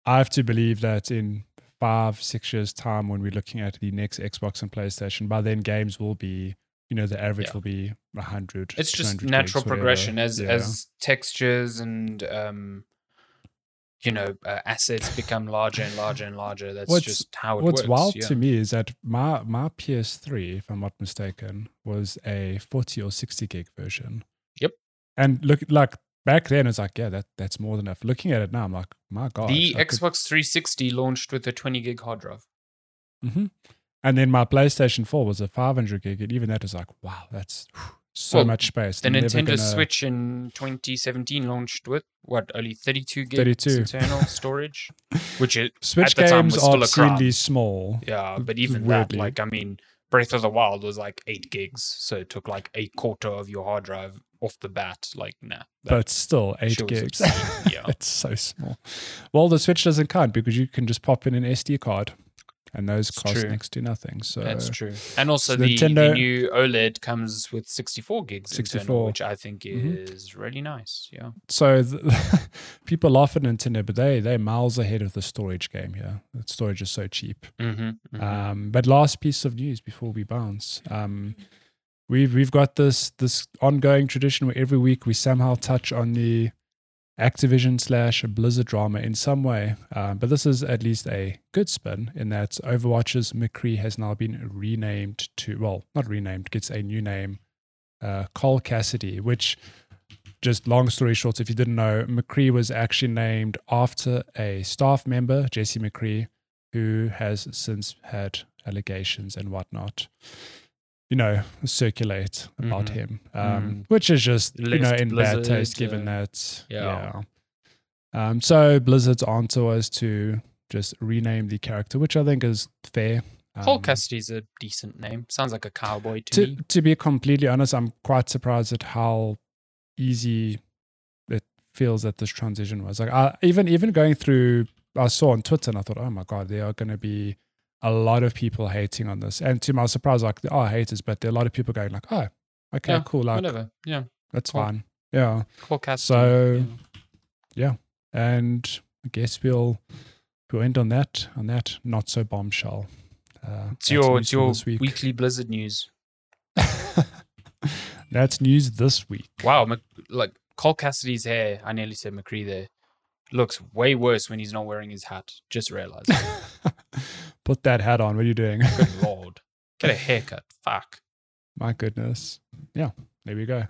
I have to believe that in five, six years' time, when we're looking at the next Xbox and PlayStation, by then games will be, you know, the average Yeah. will be 100. it's just natural gigs, whatever. progression as Yeah. as textures and um, you know uh, assets become larger and larger and larger. That's What's- just how it What's works. What's wild yeah. to me is that my my PS3, if I'm not mistaken, was a 40 or 60 gig version. Yep. And look, like back then, it's like, yeah, that that's more than enough. Looking at it now, I'm like, my god. the I could- Xbox 360 launched with a 20 gig hard drive. Mhm. And then my PlayStation 4 was a 500 gig, and even that was like, wow, that's whew, so Well, much space. The I'm Nintendo gonna- Switch in 2017 launched with what only 32 gigs 32. internal [LAUGHS] storage, which it Switch at the time games was are still obscenely small. yeah, but even Weirdly. that, like I mean, Breath of the Wild was like eight gigs, so it took like a quarter of your hard drive off the bat. Like, nah, but still, eight gigs. obscene, [LAUGHS] yeah. it's so small. Well, the Switch doesn't count because you can just pop in an SD card, and those It's cost true. next to nothing. So That's true. And also so the, the Nintendo- new OLED comes with 64 gigs 64. internal, which I think Mhm. is really nice. Yeah. so the, [LAUGHS] people laugh at Nintendo, but they they're miles ahead of the storage game here. The storage is so cheap. Mm-hmm, Um, but last piece of news before we bounce. Um, we've we've got this this ongoing tradition where every week we somehow touch on the Activision slash Blizzard drama in some way. Um, but this is at least a good spin in that Overwatch's McCree has now been renamed to well, not renamed, gets a new name, uh, Cole Cassidy, which just long story short, if you didn't know, McCree was actually named after a staff member, Jesse McCree, who has since had allegations and whatnot, you know, circulate about Mhm. him, um, Mhm. which is just, you know, in bad taste given uh, that, yeah. yeah. Um, so Blizzard's answer was to just rename the character, which I think is fair. Cole Um, Cassidy's a decent name. Sounds like a cowboy to, to, me. to be completely honest, I'm quite surprised at how easy it feels that this transition was. Like, I, even even going through, I saw on Twitter and I thought, oh my god, they are going to be a lot of people hating on this. And to my surprise, like there are haters, but there are a lot of people going like, oh, okay, Yeah, cool, like Whatever. Yeah. that's Cool. fine, yeah. Cassidy. So- yeah. And I guess we'll we'll end on that on that not so bombshell. Uh, It's your it's your week. weekly Blizzard news. [LAUGHS] That's news this week. Wow, Mc, like Cole Cassidy's hair. I nearly said McCree there. Looks way worse when he's not wearing his hat. Just realized. [LAUGHS] Put that hat on. What are you doing? Good [LAUGHS] lord. Get a haircut. Fuck. My goodness. Yeah, there we go.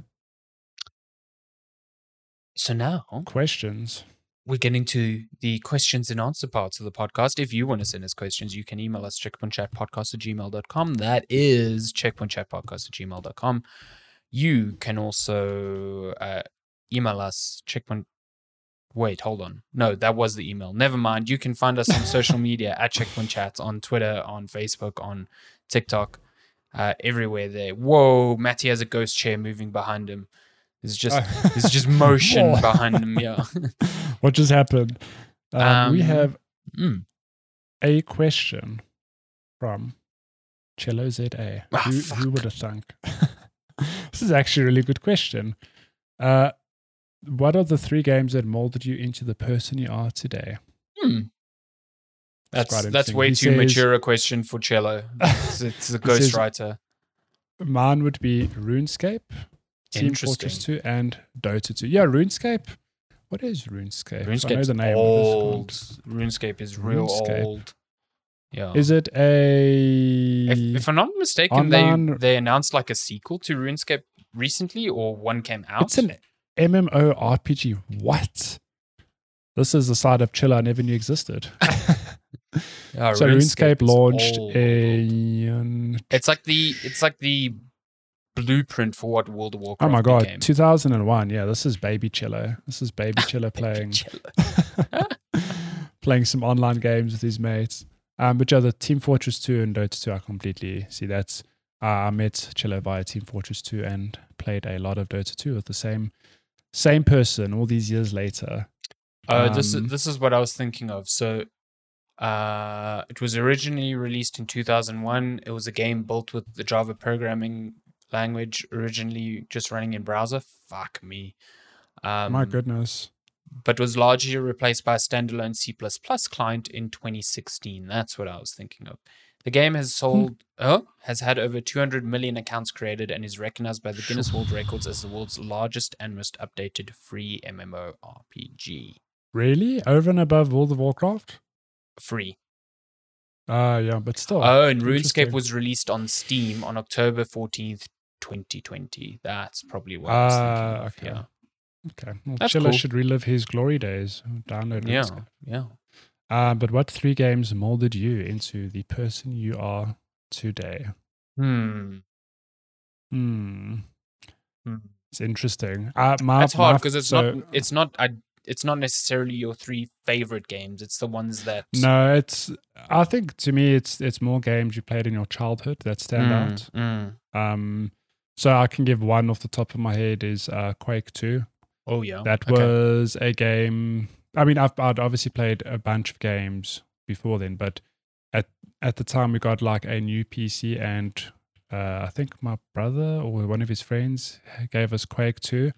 So now Questions. we're getting to the questions and answer parts of the podcast. If you want to send us questions, you can email us checkpointchatpodcast at gmail.com. That is checkpointchatpodcast at gmail.com. You can also uh, email us checkpoint. Wait, hold on. No, that was the email. Never mind. You can find us on [LAUGHS] social media at Checkpoint Chats on Twitter, on Facebook, on TikTok, uh, everywhere there. Whoa, Matty has a ghost chair moving behind him. It's just [LAUGHS] it's just motion behind him. Yeah. [LAUGHS] what just happened? Um, we Um, have Mm. a question from Cello ZA. Ah, who, who would have thunk? this is actually a really good question. Uh, what are the three games that molded you into the person you are today? Hmm. That's quite that's way He too says- mature a question for cello. [LAUGHS] It's, it's a ghostwriter. Mine would be RuneScape, Team Fortress 2, and Dota 2. Yeah, RuneScape. What is RuneScape? I know the name. old. RuneScape is real RuneScape. old. Yeah. Is it a. if, if I'm not mistaken, they they announced like a sequel to RuneScape recently, or one came out. It's an MMORPG. What? This is a side of Chiller I never knew existed. [LAUGHS] Yeah, so RuneScape is launched old. in. It's like the it's like the blueprint for what World of Warcraft Oh my god, became. 2001. Yeah, this is Baby Chiller. This is Baby [LAUGHS] Chiller playing [LAUGHS] playing some online games with his mates. Um, but yeah, the Team Fortress 2 and Dota 2, I completely see that's. Uh, I met Chiller via Team Fortress 2 and played a lot of Dota 2 with the same same person all these years later. Uh, this is Um, this is what I was thinking of. So, Uh, it was originally released in 2001. It was a game built with the Java programming language, originally just running in browser. Fuck me. Um, My goodness. But was largely replaced by a standalone C client in 2016. That's what I was thinking of. The game has sold, oh, has had over 200 million accounts created and is recognized by the Guinness World Records as the world's largest and most updated free MMORPG. Really? Over and above World of Warcraft? Free. Ah, uh, yeah, but still. Oh, and RuneScape was released on Steam on October 14th, 2020. That's probably what I was thinking of. okay. Yeah. Okay. Well, That's Chiller cool. should relive his glory days. Download Yeah. RuneScape. Yeah. Uh, but what three games molded you into the person you are today? Hmm. Hmm. Hmm. It's interesting. Uh, my, That's hard because it's so- not. It's not. I. It's not necessarily your three favorite games. It's the ones that. No, it's. I think to me, it's it's more games you played in your childhood that stand Mm, out. mm. Um, so I can give one off the top of my head is uh, Quake Two. Oh yeah. That Okay. was a game. I mean, I've I'd obviously played a bunch of games before then, but at at the time we got like a new PC, and uh, I think my brother or one of his friends gave us Quake Two,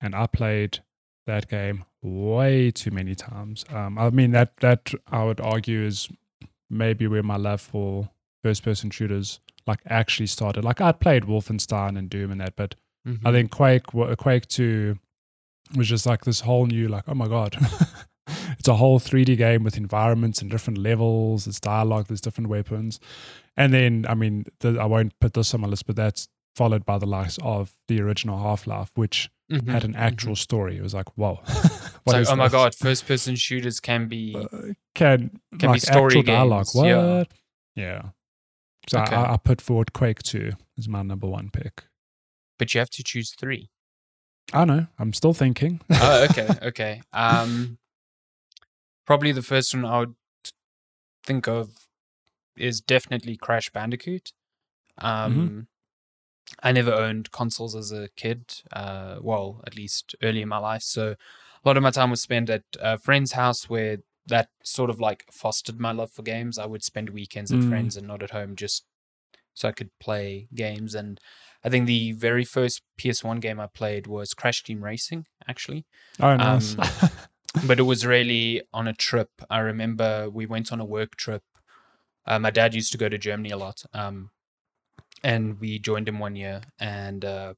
and I played that game way too many times. Um, I mean that that I would argue is maybe where my love for first person shooters like actually started. Like I'd played Wolfenstein and Doom and that, but I Mhm. think Quake Quake 2 was just like this whole new like oh my god. [LAUGHS] it's a whole 3D game with environments and different levels, there's dialogue, there's different weapons. And then I mean the, I won't put this on my list but that's followed by the likes of the original Half-Life which Mhm, had an mhm. actual story. It was like whoa. [LAUGHS] [LAUGHS] It's what like, is oh my this? god, first person shooters can be. Uh, can Can be story actual dialogue. games, yeah. What? Yeah. So Okay. I, I put forward Quake 2 as my number one pick. but you have to choose three. I know. I'm still thinking. [LAUGHS] oh, okay, okay. Um, probably the first one I would think of is definitely Crash Bandicoot. Um, I never owned consoles as a kid. Uh, well, at least early in my life. So a lot of my time was spent at a friend's house where that sort of like fostered my love for games. I would spend weekends at Mm. friends and not at home just so I could play games. And I think the very first PS1 game I played was Crash Team Racing, actually oh, nice. Um, [LAUGHS] but it was really on a trip. I remember we went on a work trip. Uh, my dad used to go to Germany a lot, um, and we joined him one year and uh,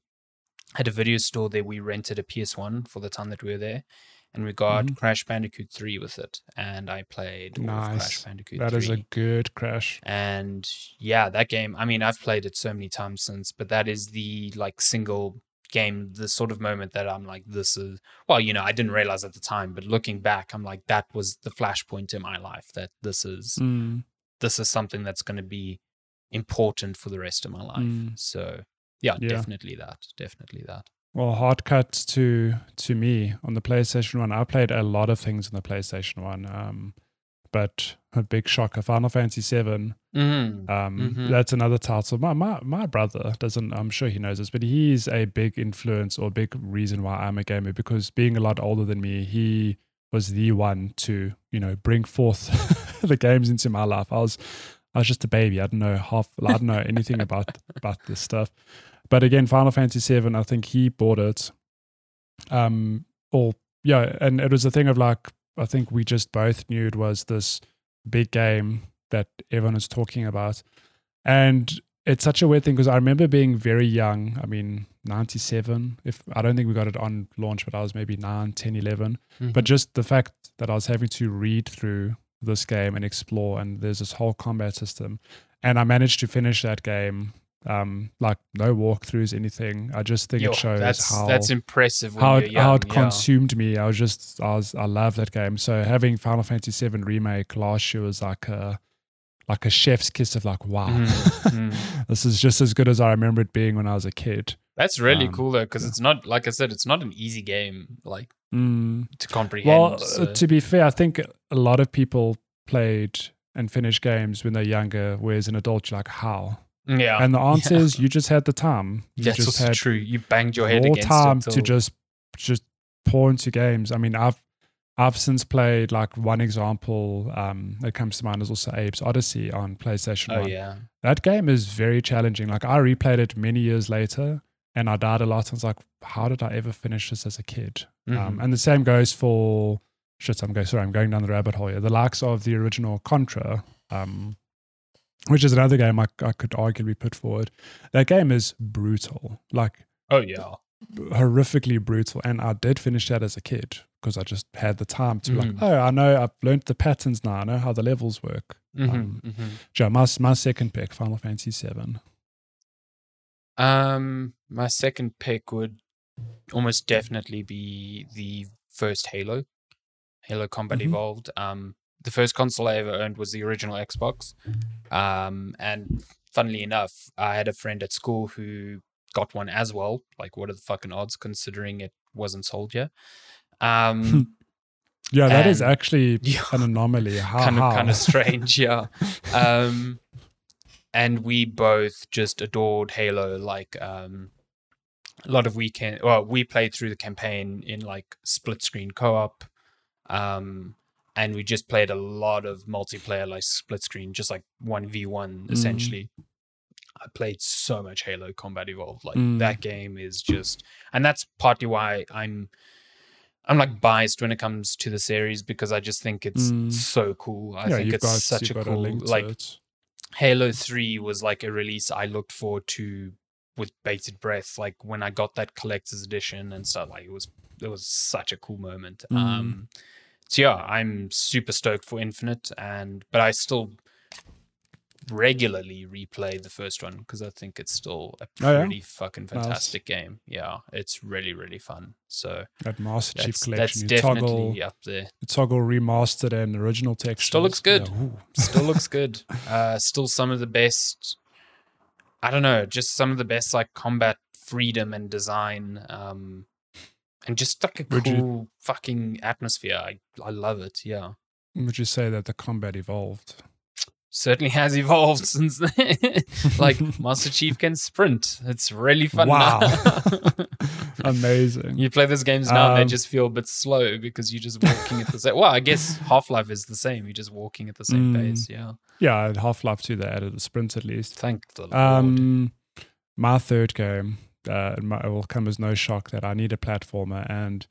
had a video store there. We rented a PS1 for the time that we were there, and we got Mhm. Crash Bandicoot 3 with it. And I played Nice. Crash Bandicoot that 3. is a good crash. And yeah, that game, I mean, I've played it so many times since, but that is the like single game, the sort of moment that I'm like, this is, well, you know, I didn't realize at the time, but looking back, I'm like, that was the flashpoint in my life that this is, Mm, this is something that's going to be important for the rest of my life. Mm. So yeah, Yeah. definitely that. Definitely that. Well, hard cuts to to me on the PlayStation One. I played a lot of things on the PlayStation One, um, but a big shocker, Final Fantasy Seven. Mm. Um, Mhm. That's another title. My, my my brother doesn't. I'm sure he knows this, but he's a big influence or big reason why I'm a gamer because being a lot older than me, he was the one to you know bring forth [LAUGHS] the games into my life. I was I was just a baby. I didn't know half. I didn't know anything about about this stuff. But again, Final Fantasy Seven. I think he bought it. Um, or yeah, and it was a thing of like I think we just both knew it was this big game that everyone was talking about, and it's such a weird thing because I remember being very young. I mean, 97. If I don't think we got it on launch, but I was maybe 9, 10, 11. But Mhm. just the fact that I was having to read through this game and explore, and there's this whole combat system, and I managed to finish that game. Um, like no walkthroughs, anything. I just think Yo, it shows that's how that's impressive. How it, how it yeah. consumed me. I was just I was I love that game. So having Final Fantasy VII remake last year was like a like a chef's kiss of like wow, mhm. [LAUGHS] this is just as good as I remember it being when I was a kid. That's really Um, cool though, because yeah. it's not like I said, it's not an easy game like Mm. to comprehend. Well, uh, so- to be fair, I think a lot of people played and finished games when they're younger, whereas an adult, you're like, how? Yeah, And the [LAUGHS] answer yeah. is you just had the time. You that's just had true. You banged your head more against time it to just just pour into games. I mean, I've I've since played like one example um, that comes to mind is also Abe's Oddysee on PlayStation Oh 1. yeah. That game is very challenging. Like I replayed it many years later and I died a lot. I was like, how did I ever finish this as a kid? Um, Mhm. and the same goes for shit. I'm going. Sorry, I'm going down the rabbit hole here. The likes of the original Contra, um, which is another game I, I could arguably put forward. That game is brutal, like oh yeah. horrifically brutal. And I did finish that as a kid because I just had the time to like, Mhm. oh, I know I've learned the patterns now. I know how the levels work. Mhm, Um, mhm. Joe, my my second pick, Final Fantasy Seven. Um, my second pick would almost definitely be the first Halo, Halo Combat Mhm. Evolved. Um, the first console I ever owned was the original Xbox. Um, and funnily enough, I had a friend at school who got one as well. Like, what are the fucking odds, considering it wasn't sold yet? Um, [LAUGHS] Yeah, that is actually [LAUGHS] yeah. an anomaly. [LAUGHS] How, kind of how? kind of strange, yeah. Um, and we both just adored Halo. Like um, a lot of weekend. Well, we played through the campaign in like split screen co-op, um, and we just played a lot of multiplayer, like split screen, just like one v one Mm. essentially. I played so much Halo Combat Evolved. Like Mm. that game is just, and that's partly why I'm. I'm like biased when it comes to the series because I just think it's Mm. so cool. I yeah, think it's got, such a cool to like it. Halo 3 was like a release I looked forward to with bated breath. Like when I got that collector's edition and stuff, like it was it was such a cool moment. Mm. Um so yeah, I'm super stoked for Infinite and but I still regularly replay the first one because I think it's still a Oh, yeah? pretty fucking Nice. fantastic game. Yeah, it's really really fun. So That Master Chief that's, that's collection. You definitely toggle, up there. you toggle remastered and original textures. Still looks good. Yeah, still [LAUGHS] looks good. Uh, still some of the best. I don't know, just some of the best like combat freedom and design, um, and just like a Would you- cool fucking atmosphere. I I love it. Yeah, Would you say that the combat evolved? certainly has evolved [LAUGHS] since then. like [LAUGHS] Master Chief can sprint. It's really fun. Wow. now. [LAUGHS] Amazing. You play those games now, and they Um, just feel a bit slow because you're just walking at the same. Well, I guess Half Life is the same. You're just walking at the same Mm. pace. Yeah. Yeah, Half Life 2, they added the sprint at least. Thank the Lord. Um, my third game, uh, it will come as no shock that I need a platformer. And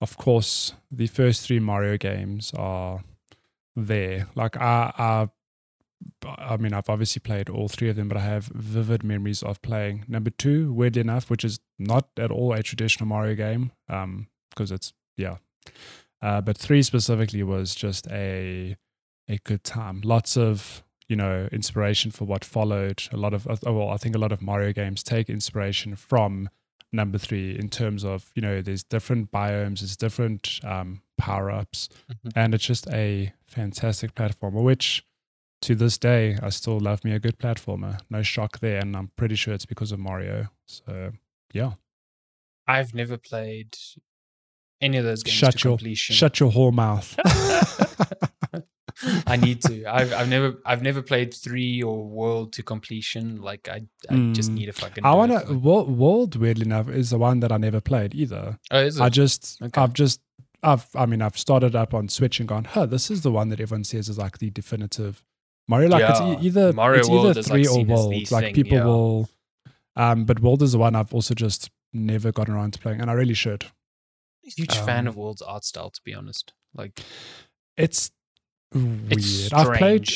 of course, the first three Mario games are there. Like, I, I, I mean, I've obviously played all three of them, but I have vivid memories of playing number two, weirdly enough, which is not at all a traditional Mario game, um, because it's, yeah. Uh, but three specifically was just a a good time. Lots of you know inspiration for what followed. A lot of uh, well, I think a lot of Mario games take inspiration from number three in terms of you know there's different biomes, there's different um, power ups, Mhm. and it's just a fantastic platformer. Which to this day I still love me a good platformer. No shock there, and I'm pretty sure it's because of Mario. So yeah, I've never played any of those games shut to your completion. shut your whore mouth. [LAUGHS] [LAUGHS] I need to. I've I've never I've never played three or World to completion. Like I I just Mm. need a fucking. I wanna like- World, weirdly enough, is the one that I never played either. Oh, is it? I just, Okay. I've just, I've, I mean, I've started up on Switch and gone, huh, this is the one that everyone says is like the definitive Mario. Like it's Yeah. e- either Mario it's World either is, like, three or World. Like thing, people yeah. will, um, but World is the one I've also just never gotten around to playing, and I really should. huge fan um, of World's art style. To be honest, like It's weird. It's I've played.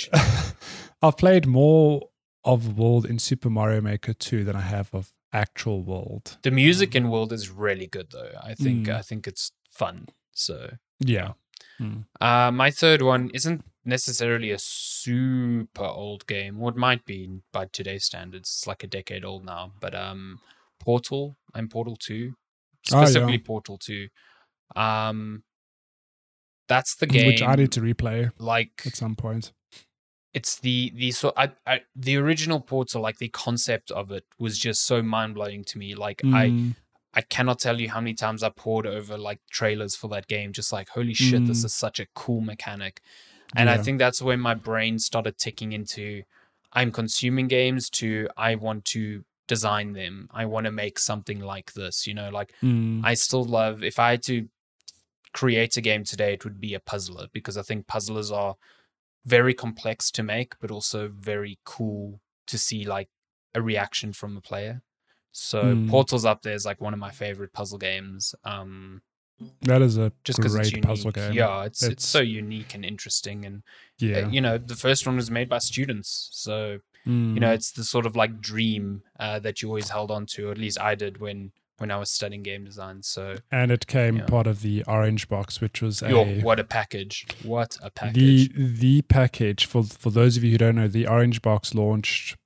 [LAUGHS] I've played more of World in Super Mario Maker 2 than I have of actual World. the music in World is really good though. I think Mm. I think it's fun. So Yeah. Mm. Uh, my third one isn't necessarily a super old game, What it might be by today's standards. It's like a decade old now. But um, Portal and Portal Two, Oh, yeah. specifically Portal Two. Um, that's the game. Which I need to replay like at some point. it's the the so I, I the original Portal, like the concept of it was just so mind blowing to me. Like I Mm. I cannot tell you how many times I poured over like trailers for that game, just like, holy shit, this Mm. is such a cool mechanic. And I think that's when my brain started ticking into I'm consuming games to I want to design them. I want to make something like this, you know, like Mm. I still love if I had to create a game today, it would be a puzzler because I think puzzlers are very complex to make, but also very cool to see like a reaction from a player. So Mm. Portal's up there is like one of my favorite puzzle games. Um, That is a just great it's unique. puzzle game. Yeah, it's, it's It's- so unique and interesting, and uh, Yeah. you know the first one was made by students, so Mm. you know it's the sort of like dream uh, that you always held on to. Or at least I did when when I was studying game design. So and it came yeah. part of the orange box, which was yo, a what a package! What a package! the the package for for those of you who don't know, the orange box launched.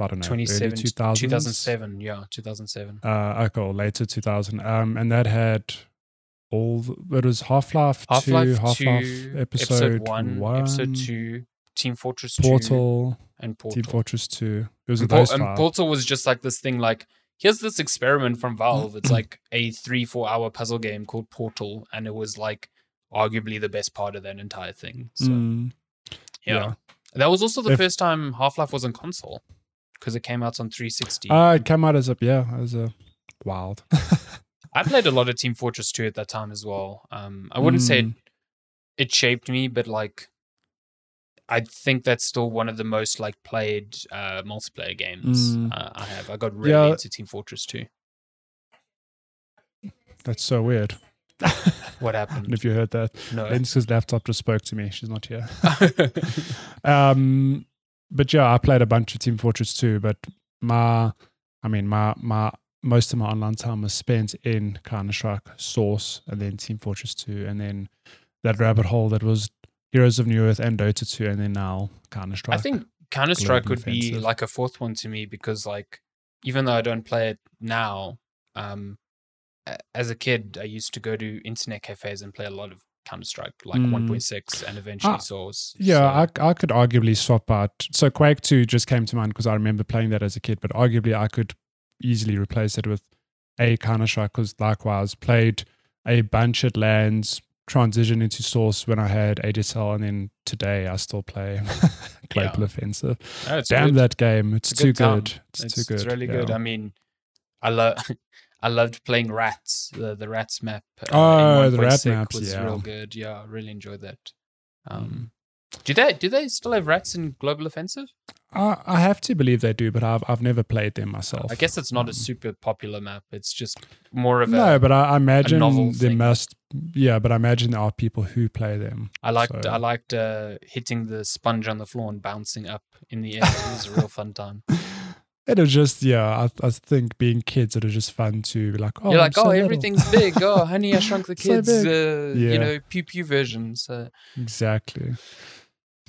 I don't know, Twenty seven, two thousand seven, yeah, 2007. Uh, okay, later 2000. Um, and that had all. The, it was Half Life Half Two, Half-Life episode, Episode, 1, episode 2, Team Fortress 2, Portal, and Portal. Team Fortress Two. It was and, Por- and. Portal was just like this thing like, here's this experiment from Valve. It's like a three, four hour puzzle game called Portal, and it was like arguably the best part of that entire thing. So, Mm, yeah. That was also the If- first time Half Life was on console because it came out on 360. Uh, it came out as a yeah, as a wild. [LAUGHS] I played a lot of Team Fortress 2 at that time as well. Um, I wouldn't say it, Mm. it shaped me, but like, I think that's still one of the most like played uh, multiplayer games Mm. uh, I have. I got really Yeah. into Team Fortress 2. That's so weird. What [LAUGHS] happened? if you heard that, No. Lindsay's laptop just spoke to me. She's not here. [LAUGHS] [LAUGHS] Um, but yeah, I played a bunch of Team Fortress 2, but my, I mean, my, my, most of my online time was spent in Counter Strike Source and then Team Fortress 2, and then that rabbit hole that was Heroes of Newerth and Dota 2, and then now Counter Strike. I think Counter Strike would be like a fourth one to me because, like, even though I don't play it now, um, as a kid, I used to go to internet cafes and play a lot of Counter Strike, like Mm. 1.6 and eventually Ah, Source. Yeah, So- I, I could arguably swap out. So Quake 2 just came to mind because I remember playing that as a kid, but arguably I could easily replace it with a Counter Strike because likewise played a bunch at LANs, transition into Source when I had ADSL, and then today I still play [LAUGHS] Global Yeah. Offensive. No, Damn good. that game. It's, It's too good good. It's, It's, too good. it's really yeah. good. I mean, I love. [LAUGHS] I loved playing Rats. The the Rats map. uh, Oh, the Rat 1.6 maps, was yeah. Mm. real good. Yeah, I really enjoyed that. Um, do they do they still have Rats in Global Offensive? I, I have to believe they do, but I've I've never played them myself. I guess it's not a Um, super popular map. It's just more of a. No, but I, I imagine there thing. must. Yeah, but I imagine there are people who play them. I liked So- I liked uh, hitting the sponge on the floor and bouncing up in the air. It was a real fun time. [LAUGHS] It was just yeah. I, I think being kids, it was just fun to be like, oh, You're I'm like, so oh, little." everything's big. [LAUGHS] Oh, honey, I shrunk the kids. big. uh, Yeah. You know, pew pew version. So exactly.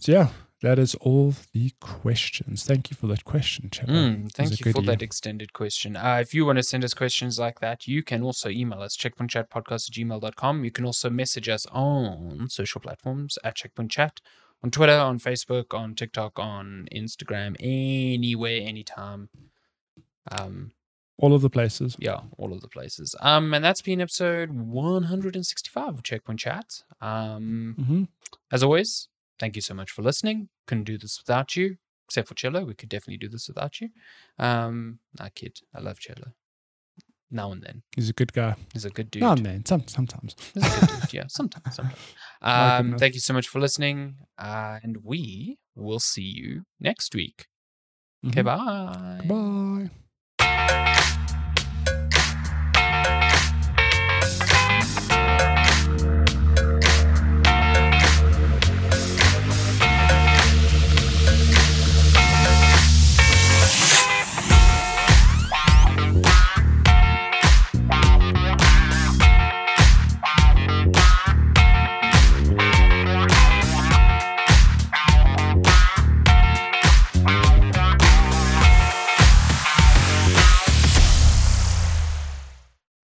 So yeah, that is all the questions. Thank you for that question, Chad. Mm, thank you for goodie. that extended question. Uh, if you want to send us questions like that, you can also email us, checkpointchatpodcast at gmail.com. You can also message us on social platforms at Checkpoint Chat, on Twitter, on Facebook, on TikTok, on Instagram, anywhere, anytime. Um, All of the places. yeah, all of the places. Um, and that's been episode 165 of Checkpoint Chat. Um, hmm as always, thank you so much for listening. Couldn't do this without you, except for Cello. We could definitely do this without you. Um, nah, kid, I love Cello. Now and then, He's a good guy. he's a good dude. No, man. Some, sometimes. He's a good dude. [LAUGHS] Yeah, sometimes, sometimes. Um, thank you so much for listening, uh, and we will see you next week. Okay, Mhm. bye. Bye.